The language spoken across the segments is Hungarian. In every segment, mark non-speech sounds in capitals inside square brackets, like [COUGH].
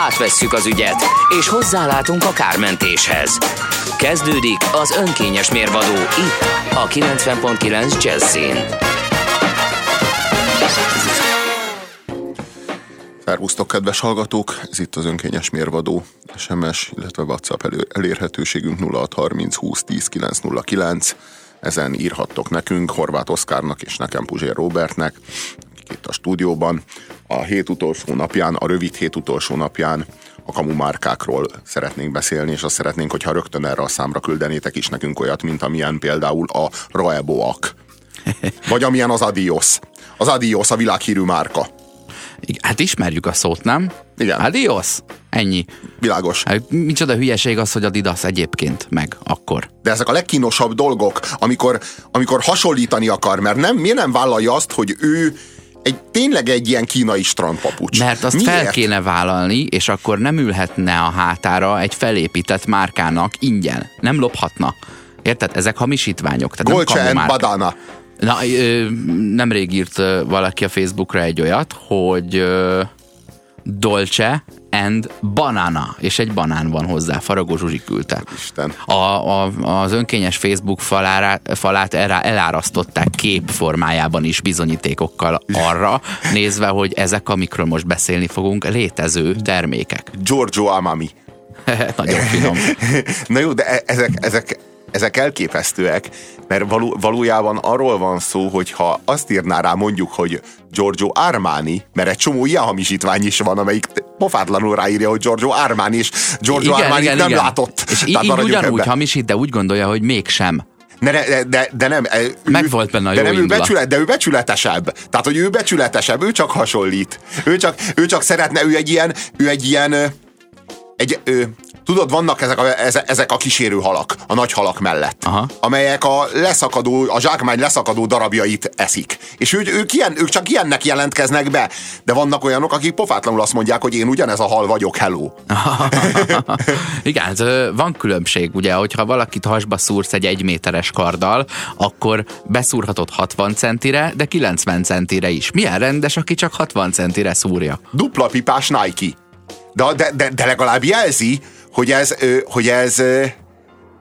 Átvesszük az ügyet, és hozzálátunk a kármentéshez. Kezdődik az önkényes mérvadó itt, a 90.9 Jazzin. Szervusztok, kedves hallgatók! Ez itt az önkényes mérvadó SMS, illetve WhatsApp elérhetőségünk 0630 20 10 909. Ezen írhattok nekünk, Horváth Oszkárnak és nekem Puzsér Robertnek, itt a stúdióban. A hét utolsó napján, a rövid hét utolsó napján a kamumárkákról szeretnénk beszélni, és azt szeretnénk, hogyha rögtön erre a számra küldenétek is nekünk olyat, mint amilyen például a Raeboak. [LAUGHS] Vagy amilyen az Adios. Az Adios a világhírű márka. Hát ismerjük a szót, nem? Igen. Adios. Ennyi. Világos. Hát, micsoda hülyeség az, hogy Adidas egyébként meg akkor. De ezek a legkínosabb dolgok, amikor, amikor hasonlítani akar, mert nem, miért nem vállalja azt, hogy ő egy, tényleg egy ilyen kínai strandpapucs. Mert azt Miért? fel kéne vállalni, és akkor nem ülhetne a hátára egy felépített márkának ingyen. Nem lophatna. Érted? Ezek hamisítványok. Tehát Golce nem and. Badana. Na, ö, nemrég írt valaki a Facebookra egy olyat, hogy ö, Dolce and Banana, és egy banán van hozzá, Faragó Zsuzsi küldte. Isten. A, a, az önkényes Facebook falára, falát erre elárasztották kép formájában is bizonyítékokkal arra, nézve, hogy ezek, amikről most beszélni fogunk, létező termékek. Giorgio Amami. [LAUGHS] Nagyon finom. [LAUGHS] Na jó, de e- ezek, ezek, ezek elképesztőek, mert való, valójában arról van szó, hogy ha azt írná rá mondjuk, hogy Giorgio Armani, mert egy csomó ilyen hamisítvány is van, amelyik pofátlanul ráírja, hogy Giorgio Armani, és Giorgio Armani nem látott. És így, így ugyanúgy ebben. hamisít, de úgy gondolja, hogy mégsem. Ne, de, de, de nem. e, Ő, Megvolt benne a de jó nem, ő indulat. becsület, de ő becsületesebb. Tehát, hogy ő becsületesebb, ő csak hasonlít. Ő csak, ő csak szeretne, ő egy ilyen, ő egy ilyen, egy, ö, tudod, vannak ezek a, eze- ezek a kísérő halak, a nagy halak mellett, Aha. amelyek a leszakadó, a zsákmány leszakadó darabjait eszik. És ő, ők, ilyen, ők csak ilyennek jelentkeznek be. De vannak olyanok, akik pofátlanul azt mondják, hogy én ugyanez a hal vagyok, hello. [LAUGHS] Igen, van különbség, ugye, hogyha valakit hasba szúrsz egy egyméteres karddal, akkor beszúrhatod 60 centire, de 90 centire is. Milyen rendes, aki csak 60 centire szúrja? dupla pipás Nike. De, de, de, de legalább jelzi, hogy ez, hogy ez,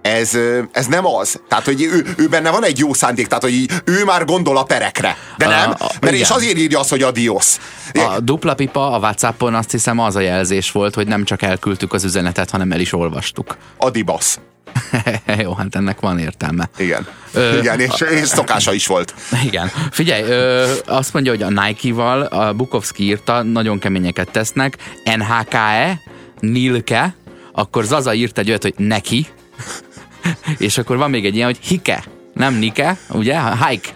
ez, ez nem az. Tehát, hogy ő, ő benne van egy jó szándék, tehát, hogy ő már gondol a perekre. De A- nem, a- mert és igen. azért írja azt, hogy adios. A dupla pipa a Whatsappon azt hiszem az a jelzés volt, hogy nem csak elküldtük az üzenetet, hanem el is olvastuk. Adibas. [LAUGHS] Jó, hát ennek van értelme. Igen. Ö, Igen, és, és szokása is volt. Igen. Figyelj, ö, azt mondja, hogy a Nike-val, a Bukowski írta, nagyon keményeket tesznek, NHKE, Nilke, akkor Zaza írt egy olyat, hogy neki, és akkor van még egy ilyen, hogy Hike, nem Nike, ugye? Hike.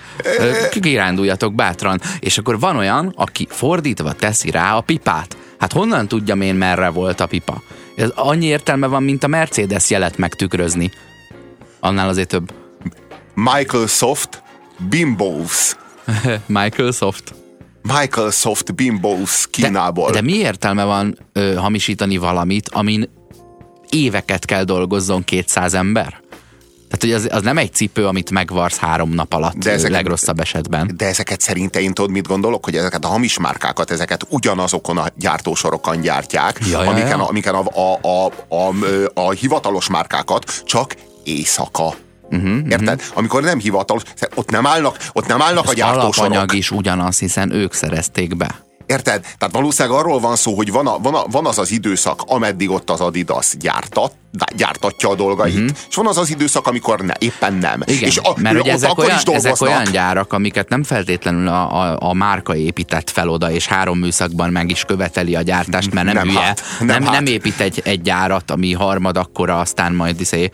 Kiránduljatok bátran. És akkor van olyan, aki fordítva teszi rá a pipát. Hát honnan tudjam én, merre volt a pipa? Ez annyi értelme van, mint a Mercedes jelet megtükrözni. Annál azért több. Michael Soft Bimbos. [LAUGHS] Michael Soft. Michael Soft Bimbos Kínából. De, de mi értelme van ö, hamisítani valamit, amin éveket kell dolgozzon 200 ember? Tehát, hogy az, az nem egy cipő, amit megvarsz három nap alatt, De ezeket- legrosszabb esetben. De ezeket szerinte én tudod, mit gondolok, hogy ezeket a hamis márkákat, ezeket ugyanazokon a gyártósorokon gyártják, Ja, amiken, ja. Amiken a, a, a, a, a, hivatalos márkákat csak éjszaka. Uh-huh, Érted? Amikor nem hivatalos, ott nem állnak, ott nem állnak a Az gyártósorok. alapanyag is ugyanaz, hiszen ők szerezték be. Érted? Tehát valószínűleg arról van szó, hogy van, a, van, a, van az az időszak, ameddig ott az Adidas gyártat, gyártatja a dolgait, uh-huh. és van az az időszak, amikor ne, éppen nem. Igen, és a, mert ugye ezek olyan, ezek olyan gyárak, amiket nem feltétlenül a, a, a márka épített fel oda, és három műszakban meg is követeli a gyártást, mert nem, Nem hülye. hát, nem nem, hát. nem épít egy, egy gyárat, ami harmad akkora, aztán majd iszé,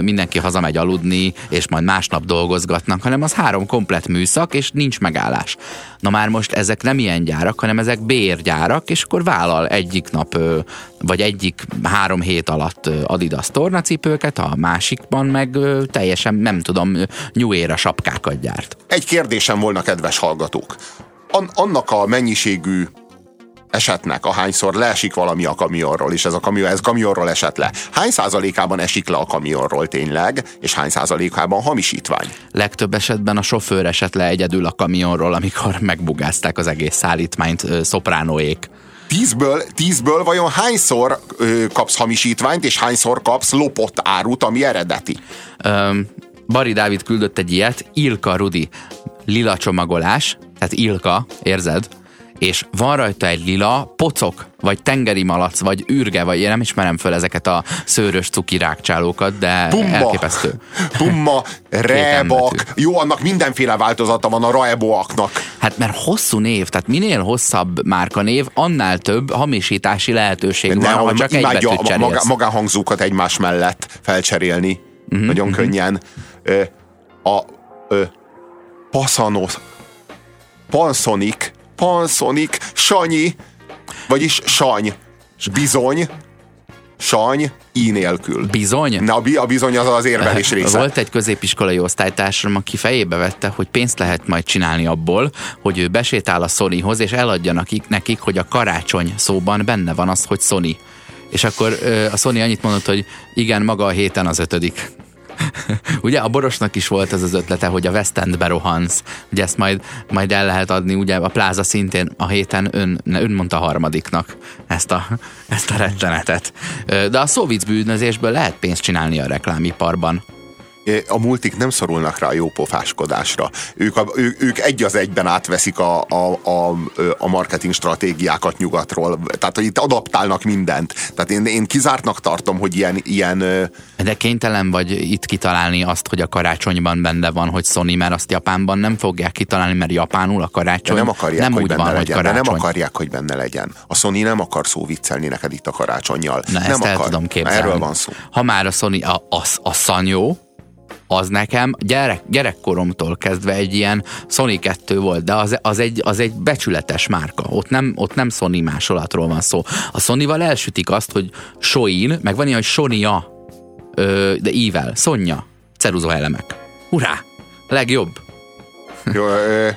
mindenki hazamegy aludni, és majd másnap dolgozgatnak, hanem az három komplet műszak, és nincs megállás. Na már most ezek nem ilyen gyárak, hanem ezek bérgyárak, és akkor vállal egyik nap, vagy egyik három hét alatt Adidas tornacipőket, a másikban meg teljesen, nem tudom, New Era sapkákat gyárt. Egy kérdésem volna, kedves hallgatók. An- annak a mennyiségű esetnek, ahányszor leesik valami a kamionról, és ez a kamion, ez kamionról esett le. Hány százalékában esik le a kamionról tényleg, és hány százalékában hamisítvány? Legtöbb esetben a sofőr esett le egyedül a kamionról, amikor megbugázták az egész szállítmányt szopránóék. Tízből, tízből vajon hányszor ö, kapsz hamisítványt, és hányszor kapsz lopott árut, ami eredeti? Öm, Bari Dávid küldött egy ilyet, Ilka Rudi, lila csomagolás, tehát Ilka, érzed? És van rajta egy lila pocok, vagy tengeri malac, vagy űrge, vagy én nem ismerem föl ezeket a szőrös cuki rákcsálókat, de Pumba, elképesztő. Pumma, [LAUGHS] Rebak, jó, annak mindenféle változata van a Raeboaknak. Hát mert hosszú név, tehát minél hosszabb márkanév, annál több hamisítási lehetőség van, ha csak egy betűt maga, magánhangzókat egymás mellett felcserélni. Uh-huh, Nagyon uh-huh. könnyen. Ö, a ö, Passanos, Pansonik, Pansonik, Sanyi, vagyis Sany, bizony, Sany, i nélkül. Bizony? Na, a bi- a bizony az az érvelés része. Volt egy középiskolai osztálytársam, aki fejébe vette, hogy pénzt lehet majd csinálni abból, hogy ő besétál a Sonyhoz, és eladja nekik, nekik, hogy a karácsony szóban benne van az, hogy Sony. És akkor a Sony annyit mondott, hogy igen, maga a héten az ötödik. [LAUGHS] ugye a Borosnak is volt ez az ötlete, hogy a West Endbe rohansz. Ugye ezt majd, majd el lehet adni, ugye a pláza szintén a héten ön, ön mondta harmadiknak ezt a, ezt a rettenetet. De a szóvic bűnözésből lehet pénzt csinálni a reklámiparban. A multik nem szorulnak rá a jópofáskodásra. Ők, a, ő, ők egy az egyben átveszik a, a, a, a marketing stratégiákat nyugatról. Tehát, hogy itt adaptálnak mindent. Tehát én, én kizártnak tartom, hogy ilyen, ilyen De kénytelen vagy itt kitalálni azt, hogy a karácsonyban benne van, hogy Sony, mert azt Japánban nem fogják kitalálni, mert japánul a de karácsony nem akarják, nem hogy úgy benne van, hogy legyen. De karácsony. nem akarják, hogy benne legyen. A Sony nem akar szóviccelni neked itt a karácsonyjal. Na, nem ezt el akar. tudom Na, képzelni. Erről van szó. Ha már a Sony, a, a, a Sanyo, az nekem gyerek, gyerekkoromtól kezdve egy ilyen Sony 2 volt, de az, az, egy, az egy becsületes márka. Ott nem, ott nem Sony másolatról van szó. A Sonyval elsütik azt, hogy Soin, meg van ilyen, hogy Sonia, ö, de ível, Sonja, ceruzó elemek. Hurrá! Legjobb. Jó, ö,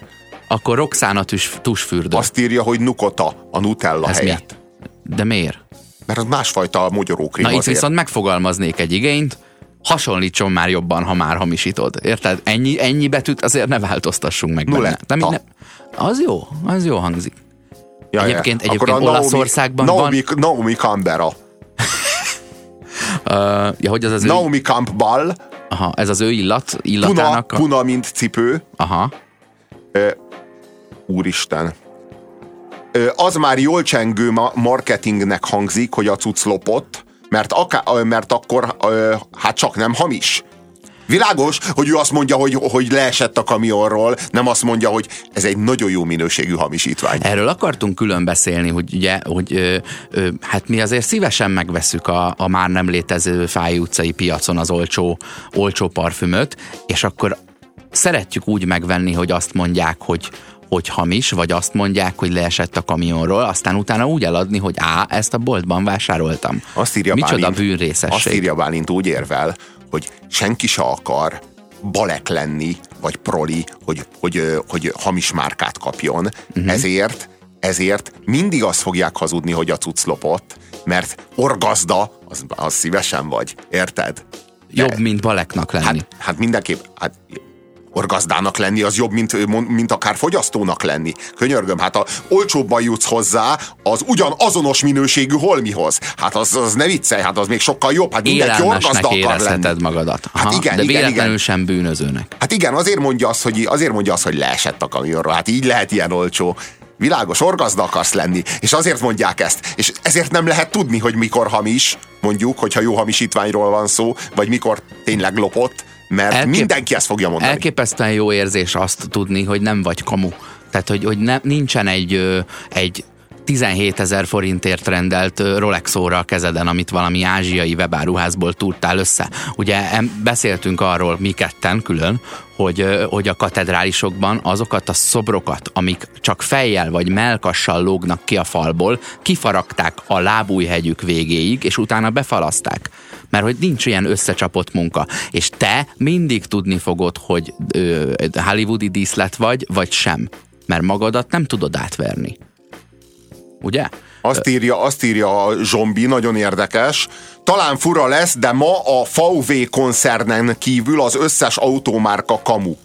Akkor Roxana tus, tusfürdő. azt írja, hogy Nukota a Nutella Ez mi? helyett. De miért? Mert az másfajta mogyorókrém Na itt viszont megfogalmaznék egy igényt, hasonlítson már jobban, ha már hamisítod. Érted? Ennyi, ennyi betűt azért ne változtassunk meg. Nuletta. Nem, nem, az jó, az jó hangzik. Ja, Egyébként- ja. egyébként a Olaszországban Naomi, Naomi, Naomi Canberra. Uh, [LAUGHS] ja, hogy az az ő, Naomi Campbell, aha, ez az ő illat, Puna, illatának. a- Puna, mint cipő. Aha. Úristen. Ö, Az már jól csengő ma- marketingnek hangzik, hogy a cucc lopott, mert, aká, mert akkor hát csak nem hamis. Világos, hogy ő azt mondja, hogy, hogy leesett a kamionról, nem azt mondja, hogy ez egy nagyon jó minőségű hamisítvány. Erről akartunk külön beszélni, hogy ugye, hogy ö, ö, hát mi azért szívesen megveszük a, a már nem létező Fáj utcai piacon az olcsó, olcsó parfümöt, és akkor szeretjük úgy megvenni, hogy azt mondják, hogy hogy hamis, vagy azt mondják, hogy leesett a kamionról, aztán utána úgy eladni, hogy á, ezt a boltban vásároltam. Azt írja Micsoda Bálint, bűnrészesség. Azt írja Bálint úgy érvel, hogy senki se akar balek lenni, vagy proli, hogy, hogy, hogy hamis márkát kapjon. Uh-huh. Ezért, ezért mindig azt fogják hazudni, hogy a cucc lopott, mert orgazda, az, az szívesen vagy. Érted? Jobb, mint baleknak lenni. Hát, hát mindenképp, hát orgazdának lenni az jobb, mint, mint akár fogyasztónak lenni. Könyörgöm, hát a olcsóbban jutsz hozzá az ugyan azonos minőségű holmihoz. Hát az, az ne viccelj, hát az még sokkal jobb. Hát mindenki orgazda akar lenni. magadat. Hát igen, de igen, igen. sem bűnözőnek. Hát igen, azért mondja azt, hogy, azért mondja azt, hogy leesett a kamionról. Hát így lehet ilyen olcsó. Világos, orgazda akarsz lenni, és azért mondják ezt. És ezért nem lehet tudni, hogy mikor hamis, mondjuk, hogyha jó hamisítványról van szó, vagy mikor tényleg lopott, mert Elkép- mindenki ezt fogja mondani. Elképesztően jó érzés azt tudni, hogy nem vagy kamu. Tehát, hogy, hogy ne, nincsen egy, egy 17 ezer forintért rendelt Rolex óra a kezeden, amit valami ázsiai webáruházból tudtál össze. Ugye beszéltünk arról mi ketten külön, hogy, hogy a katedrálisokban azokat a szobrokat, amik csak fejjel vagy melkassal lógnak ki a falból, kifaragták a lábújhegyük végéig, és utána befalaszták. Mert hogy nincs ilyen összecsapott munka. És te mindig tudni fogod, hogy ö, hollywoodi díszlet vagy, vagy sem. Mert magadat nem tudod átverni. Ugye? Azt írja, azt írja a Zsombi, nagyon érdekes. Talán fura lesz, de ma a VW koncernen kívül az összes autómárka kamu.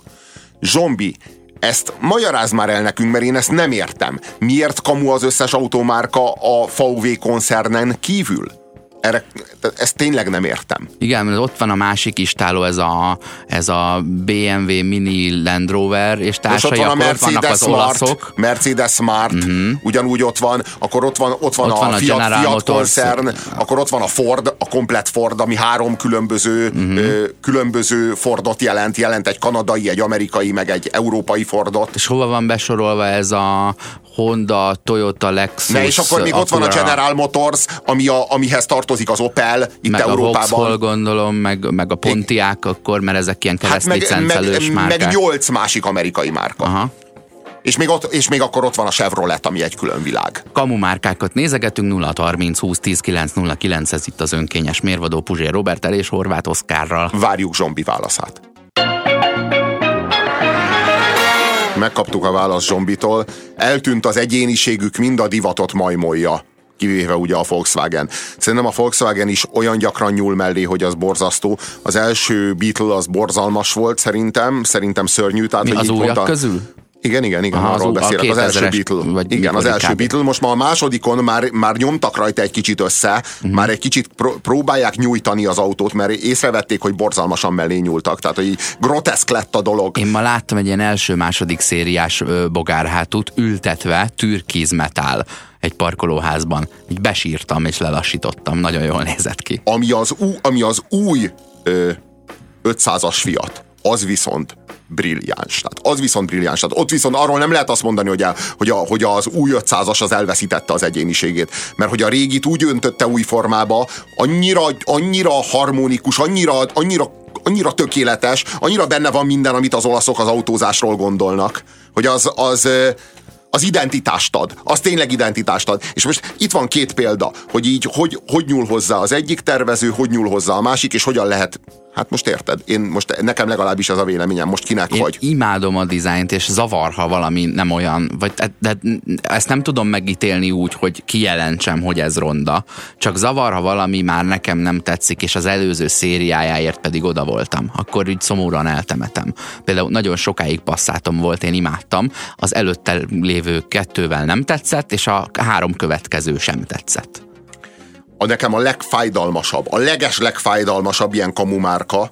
Zsombi, ezt magyaráz már el nekünk, mert én ezt nem értem. Miért kamu az összes autómárka a VW koncernen kívül? Erre, ezt tényleg nem értem. Igen, mert ott van a másik istáló, ez a, ez a BMW Mini Land Rover, és társai, és ott van a Mercedes ott az Smart, olaszok. Mercedes Smart, uh-huh. ugyanúgy ott van, akkor ott van, ott van ott a, van a Fiat, General Fiat Motors. koncern, akkor ott van a Ford, a komplet Ford, ami három különböző, uh-huh. ö, különböző Fordot jelent, jelent egy kanadai, egy amerikai, meg egy európai Fordot. És hova van besorolva ez a Honda, Toyota, Lexus. Ne, és akkor még ott van a General Motors, ami a, amihez tartozik az Opel itt meg Európában. a Vauxhall gondolom, meg, meg a Pontiac akkor, mert ezek ilyen keresztlicencelős hát meg, márkák. Meg nyolc másik amerikai márka. Aha. És még, ott, és még akkor ott van a Chevrolet, ami egy külön világ. Kamu márkákat nézegetünk 0630 20 10 909, ez itt az önkényes mérvadó Puzsér Robertel és Horváth Oszkárral. Várjuk Zsombi válaszát. Megkaptuk a választ Zsombitól. Eltűnt az egyéniségük, mind a divatot majmolja kivéve ugye a Volkswagen. Szerintem a Volkswagen is olyan gyakran nyúl mellé, hogy az borzasztó. Az első Beetle az borzalmas volt szerintem, szerintem szörnyű. Tehát, Mi az újak mondta, közül? Igen, igen, igen, Aha, arról az, beszélek. Az első Beatle. Vagy igen, az első kb. Beatle. Most már a másodikon már, már nyomtak rajta egy kicsit össze, uh-huh. már egy kicsit pró- próbálják nyújtani az autót, mert észrevették, hogy borzalmasan mellé nyúltak. Tehát, hogy groteszk lett a dolog. Én ma láttam egy ilyen első-második szériás bogárhátút ültetve türkiz metál egy parkolóházban. Így besírtam és lelassítottam. Nagyon jól nézett ki. Ami az, ú, ami az új ö, 500-as Fiat, az viszont brilliáns. Tehát az viszont brilliáns. Tehát ott viszont arról nem lehet azt mondani, hogy, a, hogy, a, hogy az új 500-as az elveszítette az egyéniségét. Mert hogy a régit úgy öntötte új formába, annyira, annyira harmonikus, annyira, annyira annyira tökéletes, annyira benne van minden, amit az olaszok az autózásról gondolnak, hogy az, az, az identitást ad. Az tényleg identitást ad. És most itt van két példa, hogy így hogy, hogy nyúl hozzá az egyik tervező, hogy nyúl hozzá a másik, és hogyan lehet Hát most érted, én most nekem legalábbis ez a véleményem, most kinek én vagy. imádom a dizájnt, és zavar, ha valami nem olyan, vagy de, de ezt nem tudom megítélni úgy, hogy kijelentsem, hogy ez ronda. Csak zavar, ha valami már nekem nem tetszik, és az előző szériájáért pedig oda voltam. Akkor úgy szomorúan eltemetem. Például nagyon sokáig passzátom volt, én imádtam. Az előtte lévő kettővel nem tetszett, és a három következő sem tetszett a nekem a legfájdalmasabb, a leges legfájdalmasabb ilyen kamumárka,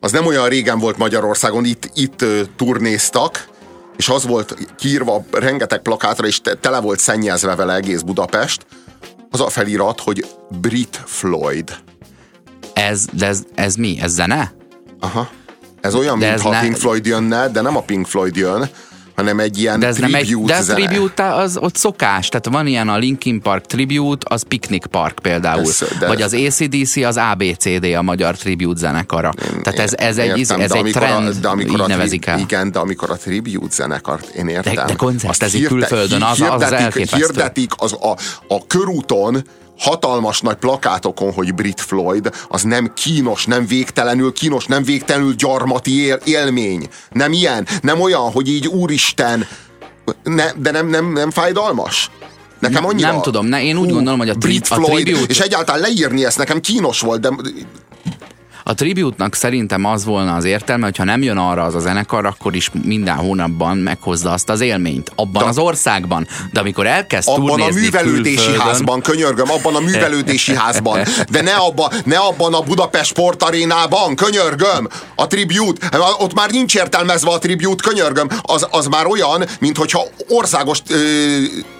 az nem olyan régen volt Magyarországon, itt, itt turnéztak, és az volt kiírva rengeteg plakátra, és tele volt szennyezve vele egész Budapest, az a felirat, hogy Brit Floyd. Ez, de ez, ez mi? Ez zene? Aha. Ez olyan, mintha ne... Pink Floyd jönne, de nem a Pink Floyd jön, hanem egy ilyen de ez tribute nem egy, De ez tribute az ott szokás, tehát van ilyen a Linkin Park tribute, az Picnic Park például, ez, de vagy az ACDC, az ABCD a magyar tribute zenekara. Én, tehát ez, ez egy, értem, ez egy trend, a, de amikor így a, nevezik el. Igen, de amikor a tribute zenekart, én értem. De, de koncertezik külföldön, az, hirdetik, az elképesztő. Hirdetik az a, a körúton, hatalmas nagy plakátokon, hogy Brit Floyd, az nem kínos, nem végtelenül kínos, nem végtelenül gyarmati él, élmény. Nem ilyen, nem olyan, hogy így úristen, ne, de nem, nem, nem fájdalmas? Nekem annyira... Nem tudom, ne, én úgy Hú, gondolom, hogy a, tri- Brit a Floyd, tribute... És egyáltalán leírni ezt nekem kínos volt, de a tribute-nak szerintem az volna az értelme, hogyha nem jön arra az a zenekar, akkor is minden hónapban meghozza azt az élményt. Abban de, az országban. De amikor elkezd Abban a művelődési külföldön... házban, könyörgöm, abban a művelődési házban. De ne, abba, ne abban a Budapest sportarénában, könyörgöm. A tribute, ott már nincs értelmezve a tribute, könyörgöm. Az, az már olyan, mint hogyha országos, ö,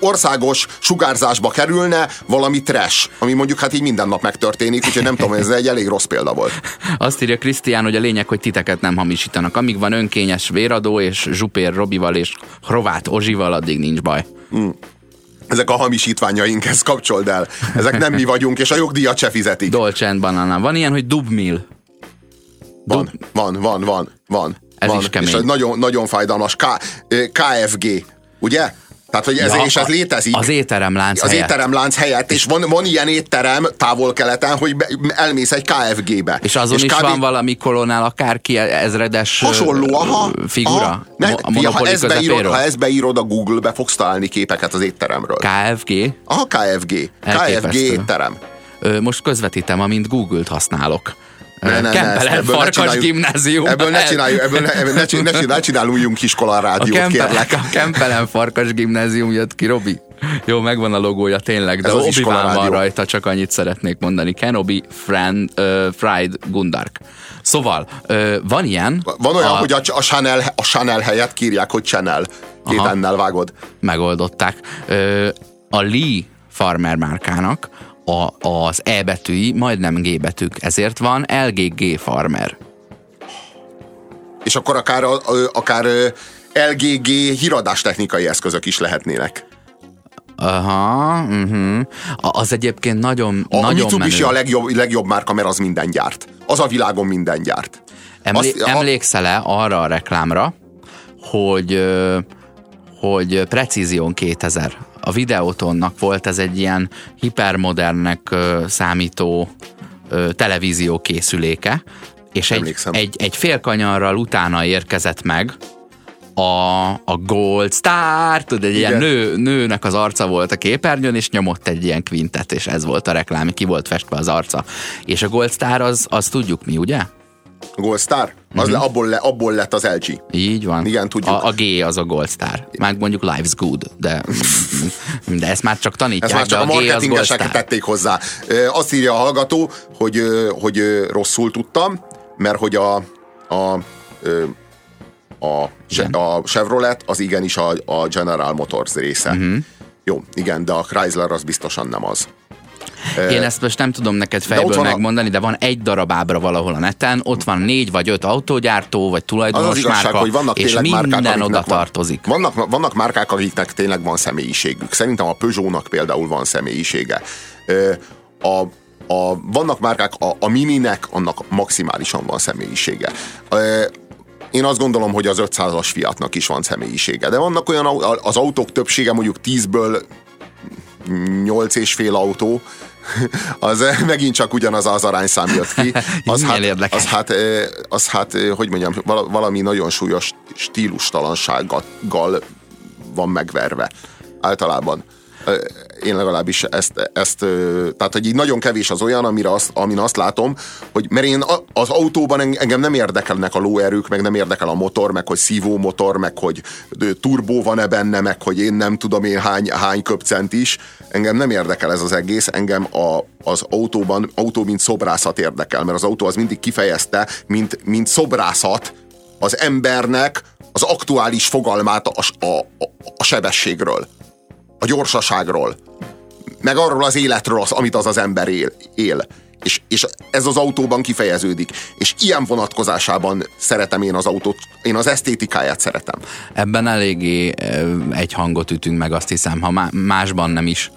országos sugárzásba kerülne valami trash, ami mondjuk hát így minden nap megtörténik, úgyhogy nem tudom, ez egy elég rossz példa volt. Azt írja Krisztián, hogy a lényeg, hogy titeket nem hamisítanak. Amíg van önkényes véradó, és Zsupér Robival és Rovát Ozsival, addig nincs baj. Mm. ezek a hamisítványainkhez kapcsold el. Ezek nem mi vagyunk, és a jogdíjat se fizetik. Dolce Banana. Van ilyen, hogy Dubmill. Van, van, van, van, van. Ez van. is kemény. És nagyon, nagyon fájdalmas. K, KFG, ugye? Tehát, hogy ez, Ja, és ez létezik. Az étteremlánc az helyett. étteremlánc helyett, és van, van ilyen étterem távol-keleten, hogy elmész egy KFG-be. És azon is kb. van valami kolonál, akárki ezredes Hasonló, aha. figura. Aha. Ne, a ha, ezt beírod, ha ezt beírod a Google-be, fogsz találni képeket az étteremről. KFG. Aha, KFG. KFG Elképesztő. étterem. Ö, most közvetítem, amint Google-t használok. Ne, ne, Kempelen ebből Farkas gimnázium. Ebből ne csináljuk, ebből ne, ebből ne, ne, csinál, ne csináljunk iskola A rádiót, Kempelen, kérlek. a Kempelen Farkas gimnázium jött ki, Robi. Jó, megvan a logója tényleg, de obi van rajta, csak annyit szeretnék mondani. Kenobi Friend, uh, Fried Gundark. Szóval, ö, van ilyen. Van olyan, a, hogy a, a, Chanel, a Chanel helyett kírják, hogy Chanel. Két Aha. ennel vágod. megoldották. Ö, a Lee Farmer márkának a, az E betűi majdnem G betűk, ezért van LGG Farmer. És akkor akár, akár LGG híradás technikai eszközök is lehetnének. Aha, uh-huh. Az egyébként nagyon, A, nagyon Mitsubishi menő. a legjobb, legjobb márka, mert az minden gyárt. Az a világon minden gyárt. Emlé- Azt- emlékszel-e arra a reklámra, hogy, hogy Precision 2000, a Videotonnak volt ez egy ilyen hipermodernnek számító televízió készüléke, és egy, Emlékszem. egy, egy fél kanyarral utána érkezett meg a, a Gold Star, tudod, egy ilyen Igen. nő, nőnek az arca volt a képernyőn, és nyomott egy ilyen kvintet, és ez volt a reklám, ki volt festve az arca. És a Gold Star az, az tudjuk mi, ugye? Gold Star? Az le, abból, le, abból lett az LG. Így van. Igen, tudjuk. A, a G az a Gold Star. Már mondjuk Life's Good, de, [LAUGHS] de ezt már csak tanítják, Ezt már csak a a marketingesek tették hozzá. Azt írja a hallgató, hogy, hogy rosszul tudtam, mert hogy a, a, a, Igen. a Chevrolet az igenis a, a General Motors része. Uh-huh. Jó, igen, de a Chrysler az biztosan nem az. Én ezt most nem tudom neked fejből ott van a- megmondani, de van egy darab ábra valahol a neten, ott van négy vagy öt autógyártó, vagy Az tulajdonos az igazság, márka, hogy vannak és márkák, minden akiknek oda van- tartozik. Vannak, vannak márkák, akiknek tényleg van személyiségük. Szerintem a Peugeotnak például van személyisége. A, a, vannak márkák, a, a Mininek annak maximálisan van személyisége. Én azt gondolom, hogy az 500-as Fiatnak is van személyisége. De vannak olyan, az autók többsége mondjuk 10-ből 8 és fél autó, [LAUGHS] az eh, megint csak ugyanaz az arányszám jött ki. [LAUGHS] Az hát, érdekes. az hát, eh, az hát, eh, hogy mondjam, vala- valami nagyon súlyos stílustalansággal van megverve. Általában. Én legalábbis ezt, ezt, eh, tehát hogy így nagyon kevés az olyan, amire azt, amin azt látom, hogy mert én az autóban eng- engem nem érdekelnek a lóerők, meg nem érdekel a motor, meg hogy szívó motor, meg hogy turbó van-e benne, meg hogy én nem tudom én hány, hány köpcent is. Engem nem érdekel ez az egész, engem a, az autóban, autó mint szobrászat érdekel, mert az autó az mindig kifejezte, mint, mint szobrászat az embernek az aktuális fogalmát a, a, a, a sebességről, a gyorsaságról, meg arról az életről, az, amit az az ember él. él. És, és ez az autóban kifejeződik. És ilyen vonatkozásában szeretem én az autót, én az esztétikáját szeretem. Ebben eléggé egy hangot ütünk meg, azt hiszem, ha má- másban nem is.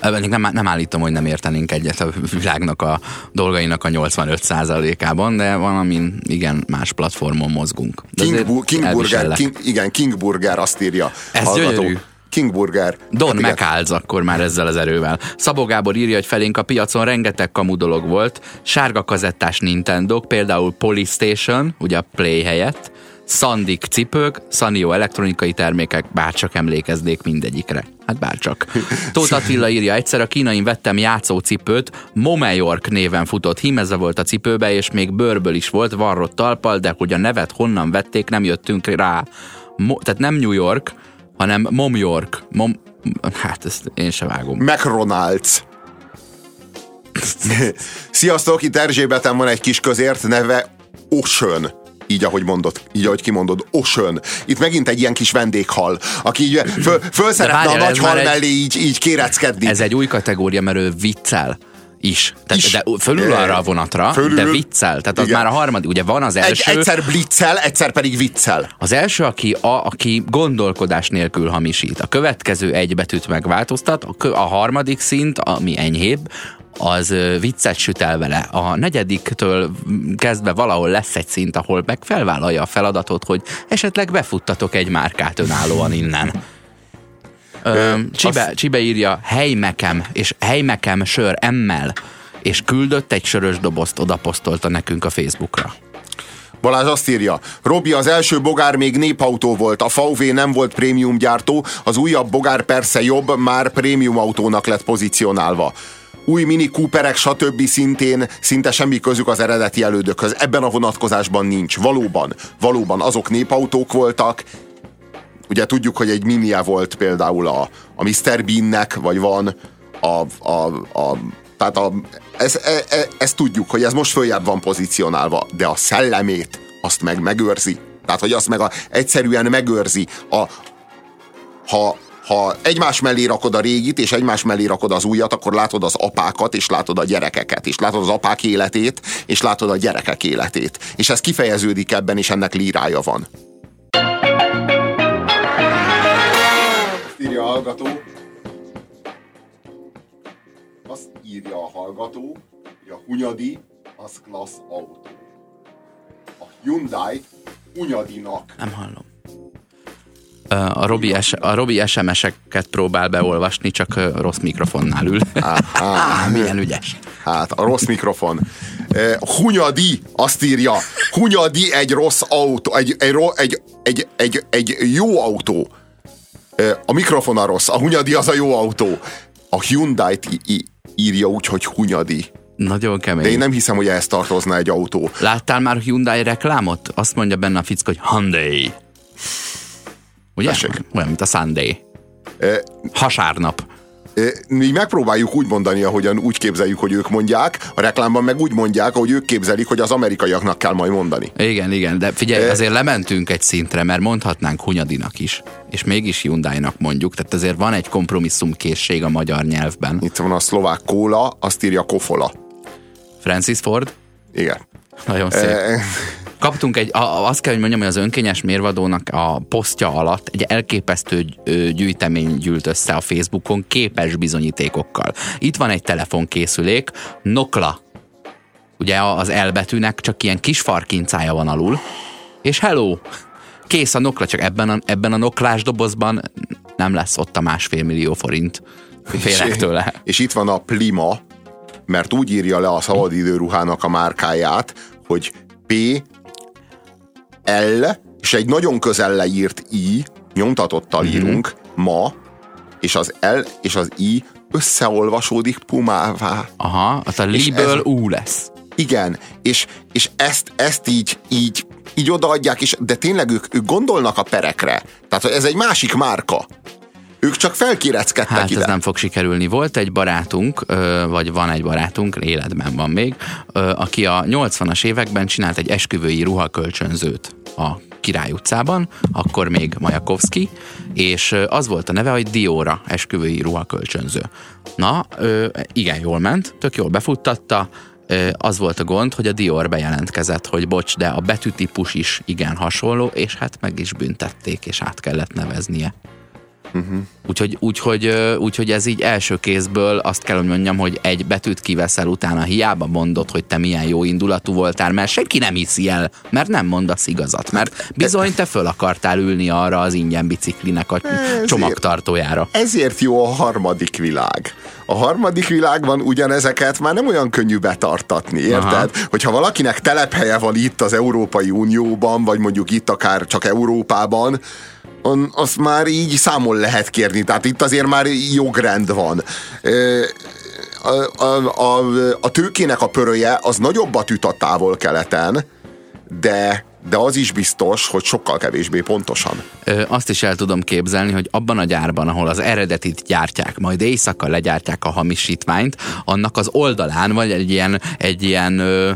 Nem, nem állítom, hogy nem értenénk egyet a világnak a dolgainak a 85%-ában, de van, amin igen, más platformon mozgunk. De King, King Burger. King, igen, King Burger azt írja. Ez hallgató. gyönyörű. King Burger. Don Hát akkor már ezzel az erővel. Szabó Gábor írja, hogy felénk a piacon rengeteg kamu dolog volt. Sárga kazettás nintendo például Polystation, ugye a Play helyett, Sandik cipők, Sanio elektronikai termékek, bárcsak emlékeznék mindegyikre. Hát bárcsak. [LAUGHS] Tóth Attila írja, egyszer a kínain vettem játszócipőt, Momejork néven futott hímeze volt a cipőbe, és még bőrből is volt, varrott talpal, de hogy a nevet honnan vették, nem jöttünk rá. Mo- tehát nem New York, hanem Mom York. Mom, hát ezt én se vágom. McDonald's. Sziasztok, itt Erzsébeten van egy kis közért, neve Ocean. Így, ahogy mondod, így, ahogy kimondod, Ocean. Itt megint egy ilyen kis vendéghal, aki így föl, föl szeretne a várjál, nagy ez hal egy- mellé így, így kéreckedni. Ez egy új kategória, mert ő viccel. Is. Tehát, Is. De fölül arra a vonatra, Fölül. de viccel. Tehát az Igen. már a harmadik. Ugye van az Egy, első, egyszer bliccel, egyszer pedig viccel. az első, aki, a, aki gondolkodás nélkül hamisít. A következő egy betűt megváltoztat, a, kö, a harmadik szint, ami enyhébb, az viccet süt el vele. A negyediktől kezdve valahol lesz egy szint, ahol meg felvállalja a feladatot, hogy esetleg befuttatok egy márkát önállóan innen. Ö, Csibe, azt- Csibe írja helymekem, és helymekem sör emmel, és küldött egy sörös dobozt, odaposztolta nekünk a Facebookra. Balázs azt írja, Robi, az első bogár még népautó volt, a VW nem volt prémium gyártó, az újabb bogár persze jobb, már prémium autónak lett pozícionálva. Új Mini Cooperek, stb. szintén szinte semmi közük az eredeti elődökhöz. Ebben a vonatkozásban nincs. Valóban, valóban azok népautók voltak, ugye tudjuk, hogy egy minie volt például a, a Mr. Beannek, vagy van a, a, a tehát a, ez, e, e, ezt tudjuk, hogy ez most följebb van pozícionálva, de a szellemét azt meg megőrzi. Tehát, hogy azt meg a, egyszerűen megőrzi. A, ha, ha egymás mellé rakod a régit, és egymás mellé rakod az újat, akkor látod az apákat, és látod a gyerekeket, és látod az apák életét, és látod a gyerekek életét. És ez kifejeződik ebben, és ennek lírája van. Hallgató. Azt írja a hallgató, hogy a Hunyadi az klassz autó. A Hyundai Hunyadinak Nem hallom. A Robi, S- a Robi SMS-eket próbál beolvasni, csak rossz mikrofonnál ül. Ah, [LAUGHS] milyen ügyes. Hát, a rossz mikrofon. Hunyadi azt írja, Hunyadi egy rossz autó, egy, egy, egy, egy, egy jó autó. A mikrofon a rossz, a Hunyadi az a jó autó. A Hyundai-t írja úgy, hogy Hunyadi. Nagyon kemény. De én nem hiszem, hogy ehhez tartozna egy autó. Láttál már Hyundai reklámot? Azt mondja benne a fickó, hogy Hyundai. Ugye? Tessék. Olyan, mint a Sunday. Eh, Hasárnap. Mi megpróbáljuk úgy mondani, ahogyan úgy képzeljük, hogy ők mondják, a reklámban meg úgy mondják, ahogy ők képzelik, hogy az amerikaiaknak kell majd mondani. Igen, igen, de figyelj, azért lementünk egy szintre, mert mondhatnánk Hunyadinak is, és mégis Hyundai-nak mondjuk, tehát azért van egy kompromisszumkészség a magyar nyelvben. Itt van a szlovák kóla, azt írja kofola. Francis Ford, Igen. nagyon szép. Kaptunk egy, a- azt kell, hogy mondjam, hogy az önkényes mérvadónak a posztja alatt egy elképesztő gyűjtemény gyűlt össze a Facebookon képes bizonyítékokkal. Itt van egy telefonkészülék, Nokla. Ugye az elbetűnek csak ilyen kis farkincája van alul, és hello! Kész a Nokla, csak ebben a, ebben a noklás dobozban nem lesz ott a másfél millió forint. Félek tőle. És itt van a Plima, mert úgy írja le a szabadidőruhának a márkáját, hogy P, L, és egy nagyon közel leírt I, nyomtatottal Mhm. írunk, ma, és az L és az I összeolvasódik pumává. Aha, az a És liből ez- ú lesz. Igen, és, és ezt, ezt így, így, így odaadják, és, de tényleg ők, ők gondolnak a perekre. Tehát, ez egy másik márka. Ők csak felkéreckedtek Hát ide. ez nem fog sikerülni. Volt egy barátunk, vagy van egy barátunk, életben van még, aki a 80-as években csinált egy esküvői ruhakölcsönzőt a Király utcában, akkor még Majakovszki, és az volt a neve, hogy Diora esküvői ruhakölcsönző. Na, igen, jól ment, tök jól befuttatta, az volt a gond, hogy a Dior bejelentkezett, hogy bocs, de a betűtípus is igen hasonló, és hát meg is büntették, és át kellett neveznie. Úgyhogy, úgyhogy, ö, úgyhogy ez így első kézből azt kell, hogy mondjam, hogy egy betűt kiveszel, utána hiába mondod, hogy te milyen jó indulatú voltál, mert senki nem hiszi el, mert nem mondasz igazat, mert bizony te föl akartál ülni arra az ingyen biciklinek a [LAUGHS] csomagtartójára. Ezért jó a harmadik világ. A harmadik világban ugyanezeket már nem olyan könnyű betartatni, érted? Aha. Hogyha valakinek telephelye van itt az Európai Unióban, vagy mondjuk itt akár csak Európában, on- azt már így számon lehet kérni. Tehát itt azért már jogrend van. A, a, a, a tőkének a pöröje az nagyobbat üt a távol-keleten, de, de az is biztos, hogy sokkal kevésbé pontosan. Ö, azt is el tudom képzelni, hogy abban a gyárban, ahol az eredetit gyártják, majd éjszaka legyártják a hamisítványt, annak az oldalán vagy egy ilyen, egy ilyen ö,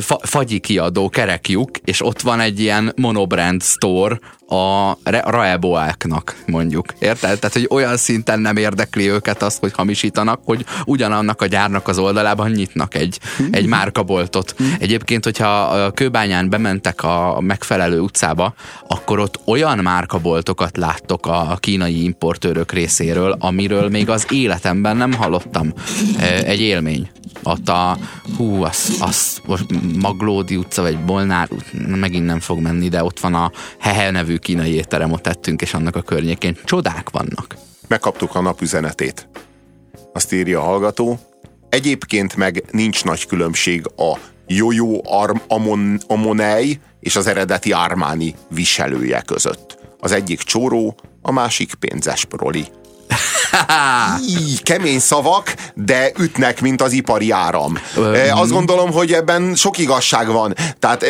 fa, fagyi kiadó kereklyuk, és ott van egy ilyen monobrand store, a raeboáknak, mondjuk. Érted? Tehát, hogy olyan szinten nem érdekli őket azt, hogy hamisítanak, hogy ugyanannak a gyárnak az oldalában nyitnak egy, egy márkaboltot. Egyébként, hogyha a kőbányán bementek a megfelelő utcába, akkor ott olyan márkaboltokat láttok a kínai importőrök részéről, amiről még az életemben nem hallottam. Egy élmény ott a, hú, az, az Maglódi utca, vagy Bolnár, megint nem fog menni, de ott van a Hehe nevű kínai étterem, ott tettünk, és annak a környékén csodák vannak. Megkaptuk a napüzenetét. Azt írja a hallgató. Egyébként meg nincs nagy különbség a Jojo Arm Amon, Amonei és az eredeti Armani viselője között. Az egyik csóró, a másik pénzes proli. [LAUGHS] Így, kemény szavak, de ütnek, mint az ipari áram. E, azt gondolom, hogy ebben sok igazság van. Tehát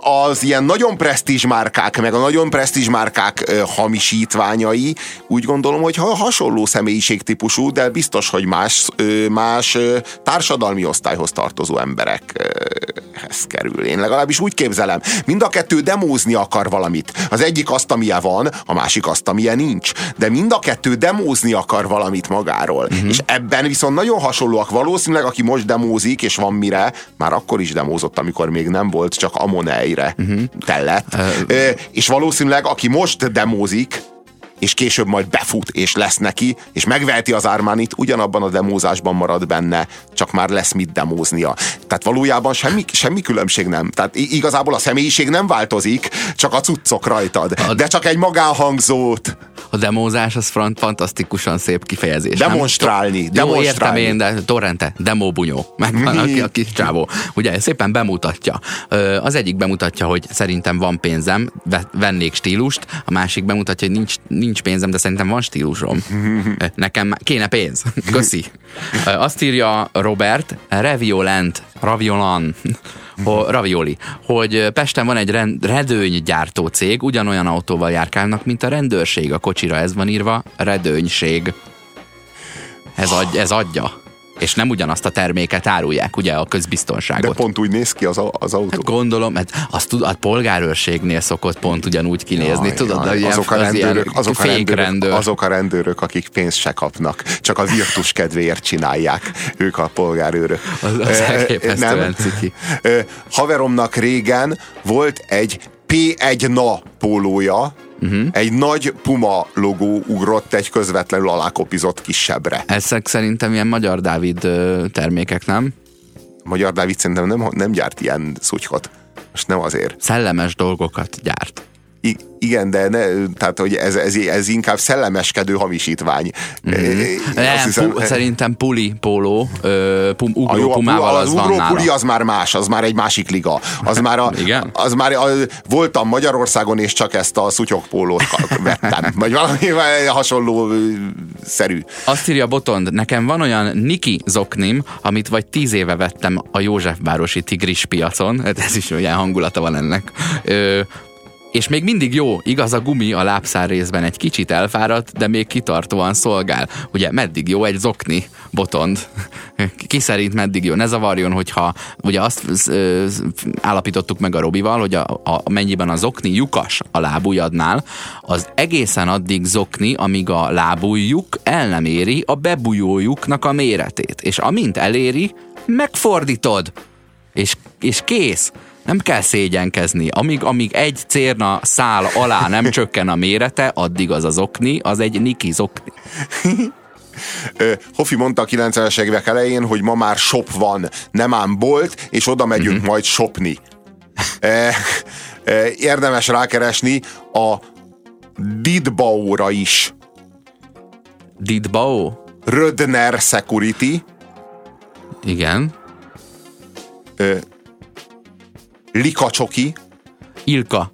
az ilyen nagyon presztízs márkák, meg a nagyon presztízs márkák hamisítványai, úgy gondolom, hogy hasonló személyiségtípusú, de biztos, hogy más, más társadalmi osztályhoz tartozó emberekhez kerül. Én legalábbis úgy képzelem. Mind a kettő demózni akar valamit. Az egyik azt, amilyen van, a másik azt, amilyen nincs. De mind a kettő demózni akar valamit magáról. Uh-huh. És ebben viszont nagyon hasonlóak. Valószínűleg, aki most demózik, és van mire, már akkor is demózott, amikor még nem volt, csak Amoneire uh-huh. tellett. Uh, és valószínűleg, aki most demózik, és később majd befut, és lesz neki, és megveheti az Armanit, ugyanabban a demózásban marad benne, csak már lesz mit demóznia. Tehát valójában semmi, semmi különbség nem. Tehát igazából a személyiség nem változik, csak a cuccok rajtad. De csak egy magánhangzót. A demózás az front fantasztikusan szép kifejezés. Demonstrálni. Nem? demonstrálni. Jó, értem én, de torrente, demóbunyó. [LAUGHS] Megvan a, a kis csávó. Ugye szépen bemutatja. Az egyik bemutatja, hogy szerintem van pénzem, vennék stílust, a másik bemutatja, hogy nincs, nincs pénzem, de szerintem van stílusom. [LAUGHS] Nekem kéne pénz. [LAUGHS] Köszi. Azt írja Robert, Reviolent, Raviolan, [LAUGHS] ho, Ravioli, hogy Pesten van egy rend, redőnygyártó cég, ugyanolyan autóval járkálnak, mint a rendőrség. A kocsira ez van írva, redőnység. Ez, adj, ez adja és nem ugyanazt a terméket árulják, ugye a közbiztonságot. De pont úgy néz ki az, az autó. Hát gondolom, mert azt tud, a polgárőrségnél szokott pont ugyanúgy kinézni, jaj, tudod? Jaj, azok, a rendőrök, azok, a rendőrök, azok a rendőrök, akik pénzt se kapnak, csak a virtus kedvéért csinálják, ők a polgárőrök. Az, az nem? ciki. Haveromnak régen volt egy P1 na pólója, uh-huh. egy nagy Puma logó ugrott egy közvetlenül alákopizott kisebbre. Ezek szerintem ilyen Magyar Dávid termékek, nem? Magyar Dávid szerintem nem, nem gyárt ilyen szutykot. Most nem azért. Szellemes dolgokat gyárt. I- igen, de ne, tehát, hogy ez, ez, ez inkább szellemeskedő hamisítvány. Mm-hmm. Nem, hiszem, pu, szerintem puli póló, ö, pum, ugró jó, pumával az, az van ugró puli az már más, az már egy másik liga. Az már, a, [LAUGHS] Igen? az már a, voltam Magyarországon, és csak ezt a szutyok pólót vettem. [LAUGHS] Vagy valami hasonló szerű. Azt írja Botond, nekem van olyan Niki zoknim, amit vagy tíz éve vettem a Józsefvárosi tigris piacon, hát ez is olyan hangulata van ennek. Ö, és még mindig jó, igaz a gumi a lábszár részben egy kicsit elfáradt, de még kitartóan szolgál. Ugye meddig jó egy zokni botond? [LAUGHS] Ki szerint meddig jó? Ne zavarjon, hogyha ugye azt ö, állapítottuk meg a Robival, hogy a, a, mennyiben a zokni lyukas a lábujjadnál, az egészen addig zokni, amíg a lábujjuk el nem éri a bebújójuknak a méretét. És amint eléri, megfordítod. És, és kész nem kell szégyenkezni. Amíg, amíg egy cérna szál alá nem [LAUGHS] csökken a mérete, addig az az okni, az egy Niki zokni. Hofi mondta a 90-es évek elején, hogy ma már shop van, nem ám bolt, és oda megyünk mm-hmm. majd shopni. Érdemes rákeresni a Didbao-ra is. Didbao? Rödner Security. Igen. Lika csoki. Ilka.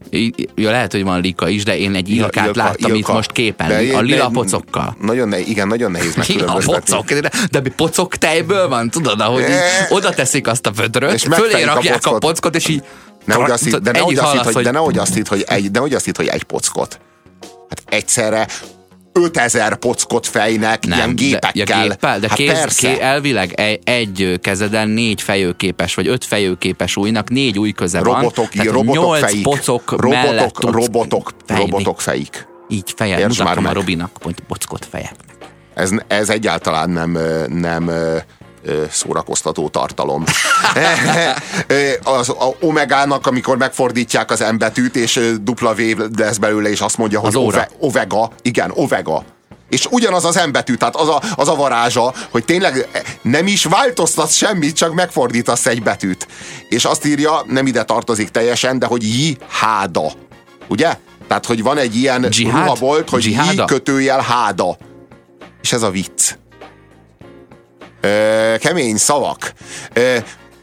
Ja, lehet, hogy van Lika is, de én egy Ilkát Ilka, láttam Ilka. itt most képen. De, a lila de, pocokkal. Nagyon ne, igen, nagyon nehéz [LAUGHS] megkülönböztetni. pocok, de, de pocok tejből van, tudod, ahogy e... oda teszik azt a vödröt, és fölé rakják a, a pockot, és így ne úgy azt hitt, de nehogy azt hitt, hogy, de nehogy hogy egy, nehogy azt hitt, hogy egy pockot. Hát egyszerre 5000 pockot fejnek, Nem, ilyen gépekkel. De, ja, géppel, de hát kéz, persze. ké, elvileg egy, egy kezeden négy fejőképes, vagy öt fejőképes újnak négy új köze van. robotok, tehát robotok nyolc fejik. pocok robotok, robotok, fejni. robotok fejik. Így fejed, Értsd már mutatom a meg. Robinak, hogy pockot fejek. Ez, ez egyáltalán nem, nem szórakoztató tartalom. [LAUGHS] Az a omegának, amikor megfordítják az M betűt, és dupla V lesz belőle, és azt mondja, hogy ove, ovega. Igen, ovega. És ugyanaz az M betű, tehát az a, az a varázsa, hogy tényleg nem is változtatsz semmit, csak megfordítasz egy betűt. És azt írja, nem ide tartozik teljesen, de hogy jiháda. Ugye? Tehát, hogy van egy ilyen Dzsihád? ruhabolt, hogy Dzsiháda? ji kötőjel háda. És ez a vicc. Kemény szavak.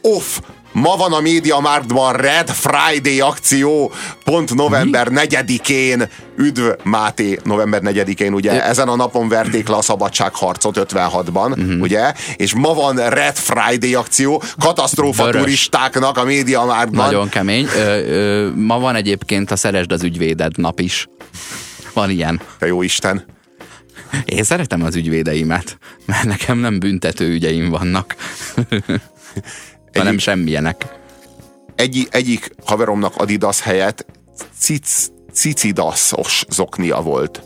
Off. Ma van a Média Marktban Red Friday akció, pont november 4-én, üdv Máté, november 4-én, ugye ezen a napon verték le a szabadságharcot 56-ban, Mhm. ugye, és ma van Red Friday akció, katasztrófa Vörös. turistáknak a Média Marktban. Nagyon kemény. Ö, ö, ma van egyébként a Szeresd az ügyvéded nap is. Van ilyen. Te jó Isten. Én szeretem az ügyvédeimet, mert nekem nem büntető ügyeim vannak. hanem semmilyenek. egy, egyik haveromnak Adidas helyett cic, cicidasos zoknia volt.